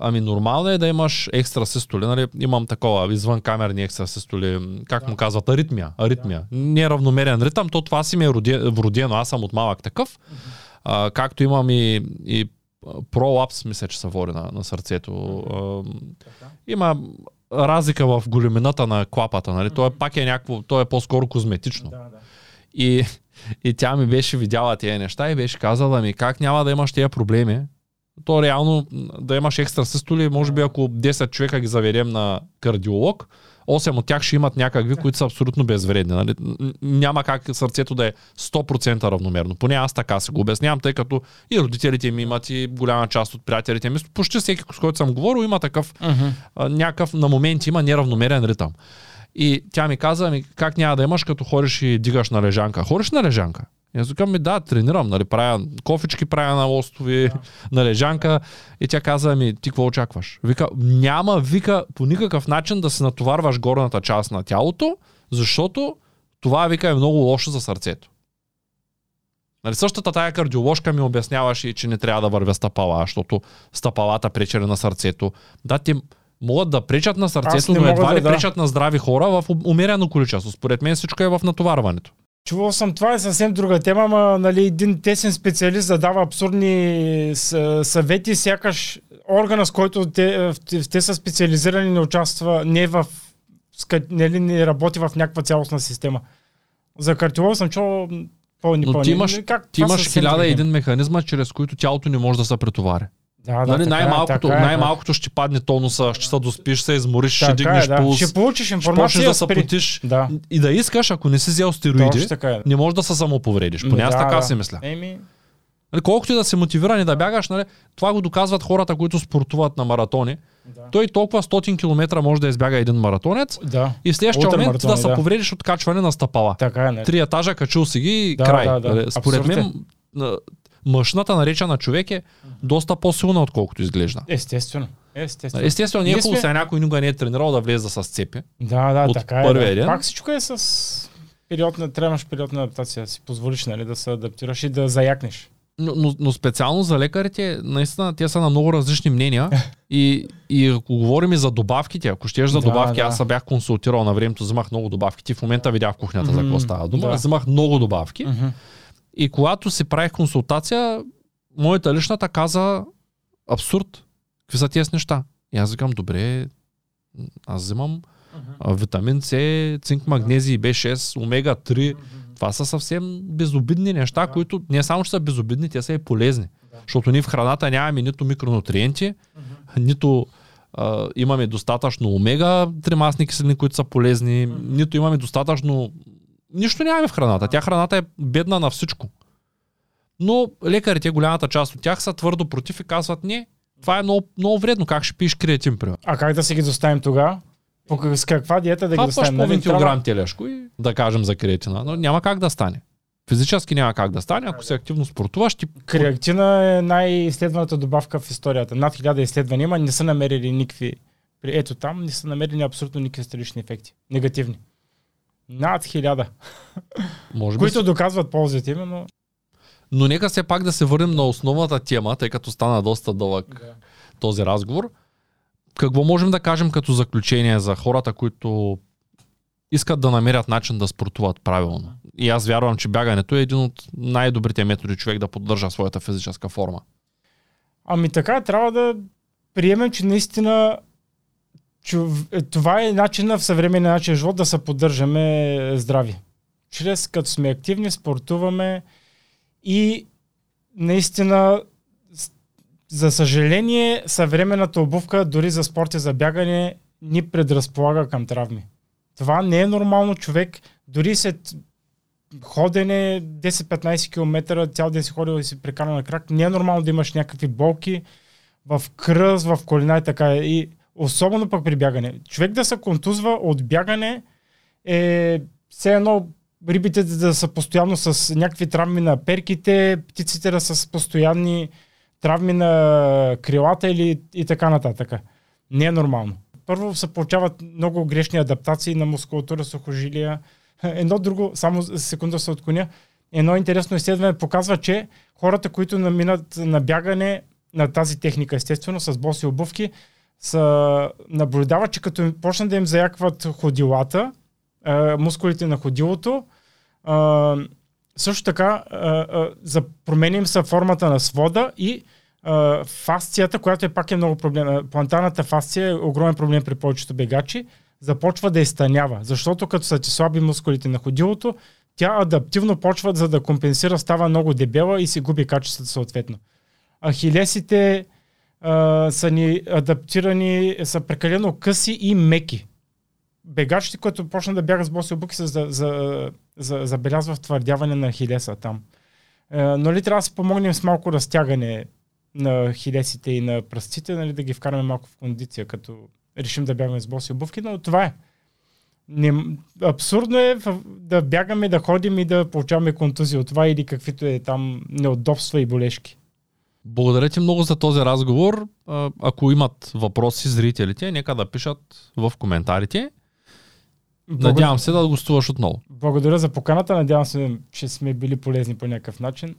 ами нормално е да имаш екстра систоли, нали? имам такова извън камерни екстра систоли, как му казват, аритмия, аритмия. Неравномерен ритъм, то това си ми е роде- вродено, аз съм от малък такъв, а, както имам и, и пролапс, мисля, че се води на, на сърцето. А, има разлика в големината на клапата, нали? То е пак е някакво, то е по-скоро козметично. да. И, и тя ми беше видяла тези неща и беше казала ми как няма да имаш тези проблеми, то реално да имаш екстра систоли, може би ако 10 човека ги заведем на кардиолог, 8 от тях ще имат някакви, които са абсолютно безвредни. Нали? Няма как сърцето да е 100% равномерно. Поне аз така се го обяснявам, тъй като и родителите ми имат и голяма част от приятелите ми. Почти всеки, с който съм говорил, има такъв uh-huh. някакъв, на моменти има неравномерен ритъм. И тя ми каза, ами, как няма да имаш, като ходиш и дигаш на лежанка. Ходиш на лежанка. И аз ми да, тренирам, нали, правя кофички, правя на лостови, да. на лежанка. И тя каза, ми, ти какво очакваш? Вика, няма, вика, по никакъв начин да се натоварваш горната част на тялото, защото това, вика, е много лошо за сърцето. Нали, същата тая кардиоложка ми обясняваше, че не трябва да вървя стъпала, защото стъпалата пречели на сърцето. Да, ти могат да пречат на сърцето, но едва ли да, пречат на здрави хора в умерено количество. Според мен всичко е в натоварването. Чувал съм, това е съвсем друга тема, ама нали, един тесен специалист задава абсурдни съвети, сякаш органа, с който те, те са специализирани, не участва, не, в, нали, не работи в някаква цялостна система. За кардиолог съм чувал пълни Но ти имаш, как, ти имаш хиляда един механизма, чрез които тялото не може да се претовари. Да, да, нали, така, най-малкото, така, най-малкото ще падне тонуса, ще се доспиш, се измориш, ще дигнеш е, да. пулс. Ще получиш информация. Ще да се потиш. Да. И да искаш, ако не си взел стероиди, така е. не можеш да се самоповредиш. Поне аз да, така да. си мисля. Еми... Нали, колкото и да се мотивирани да бягаш, нали, това го доказват хората, които спортуват на маратони. Да. Той толкова 100 км може да избяга един маратонец да. и в следващия момент маратони, да се да. повредиш от качване на стъпала. Така е, не. Три етажа качил си ги да, край. Да, да. Нали, според мен мъжната наречена човек е доста по-силна, отколкото изглежда. Естествено. Естествено. Естествено, не е хубаво сме... някой никога не е тренирал да влезе с цепи. Да, да, от така е. Да. Ден. Пак всичко е с период на, трябваш период на адаптация, да си позволиш нали, да се адаптираш и да заякнеш. Но, но, но специално за лекарите, наистина, те са на много различни мнения. и, и ако говорим и за добавките, ако щеш за да, добавки, да. аз бях консултирал на времето, взимах много добавки. Ти в момента видях в кухнята mm-hmm. за какво става дума. Да. Взимах много добавки. Mm-hmm. И когато си правих консултация, моята личната каза абсурд. Какви са тези неща? И аз викам, добре, аз взимам uh-huh. витамин С, цинк, магнезий, B6, омега 3. Uh-huh. Това са съвсем безобидни неща, uh-huh. които не само че са безобидни, те са и полезни. Uh-huh. Защото ние в храната нямаме нито микронутриенти, uh-huh. нито а, имаме достатъчно омега 3 масни киселини, които са полезни, uh-huh. нито имаме достатъчно нищо нямаме в храната. Тя храната е бедна на всичко. Но лекарите, голямата част от тях са твърдо против и казват не, това е много, много вредно. Как ще пиеш креатин, примерно? А как да си ги доставим тогава? По, с каква диета да ги доставим? Това половин килограм телешко и да кажем за креатина. Но няма как да стане. Физически няма как да стане, ако си активно спортуваш. Ти... Креатина е най-изследваната добавка в историята. Над хиляда изследвания има, не са намерили никакви. Ето там не са намерили абсолютно никакви странични ефекти. Негативни. Над хиляда. Може които доказват ползите именно. Но нека все пак да се върнем на основната тема, тъй като стана доста дълъг да. този разговор. Какво можем да кажем като заключение за хората, които искат да намерят начин да спортуват правилно? И аз вярвам, че бягането е един от най-добрите методи човек да поддържа своята физическа форма. Ами така, трябва да приемем, че наистина е, това е начина в съвременния начин живот да се поддържаме здрави. Чрез като сме активни, спортуваме и наистина за съжаление, съвременната обувка, дори за спорт и за бягане, ни предразполага към травми. Това не е нормално човек, дори след ходене 10-15 км, цял ден си ходил и си прекарал на крак, не е нормално да имаш някакви болки в кръст, в колена и така. И Особено пък при бягане. Човек да се контузва от бягане е все едно рибите да са постоянно с някакви травми на перките, птиците да са с постоянни травми на крилата или и така нататък. Не е нормално. Първо се получават много грешни адаптации на мускулатура, сухожилия. Едно друго, само секунда се отклоня, едно интересно изследване показва, че хората, които наминат на бягане на тази техника, естествено, с боси обувки, са наблюдава, че като почна да им заякват ходилата, а, мускулите на ходилото, а, също така а, а, за променим са формата на свода и а, фасцията, която е пак е много проблем. Плантарната фасция е огромен проблем при повечето бегачи, започва да изтънява, защото като са ти слаби мускулите на ходилото, тя адаптивно почва за да компенсира, става много дебела и се губи качеството съответно. Ахилесите, са ни адаптирани, са прекалено къси и меки. Бегачите, които почна да бягат с боси обуки, се за, за, за, забелязва в твърдяване на хилеса там. А, нали трябва да се помогнем с малко разтягане на хилесите и на пръстците, нали, да ги вкараме малко в кондиция, като решим да бягаме с боси обувки, но това е. Не, абсурдно е да бягаме, да ходим и да получаваме контузии от това или каквито е там неудобства и болешки. Благодаря ти много за този разговор. Ако имат въпроси зрителите, нека да пишат в коментарите. Благодаря... Надявам се да гостуваш отново. Благодаря за поканата. Надявам се, че сме били полезни по някакъв начин.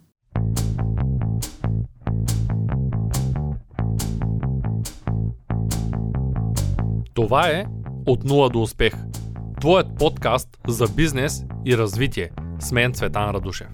Това е От нула до успех. Твоят подкаст за бизнес и развитие. С мен Цветан Радушев.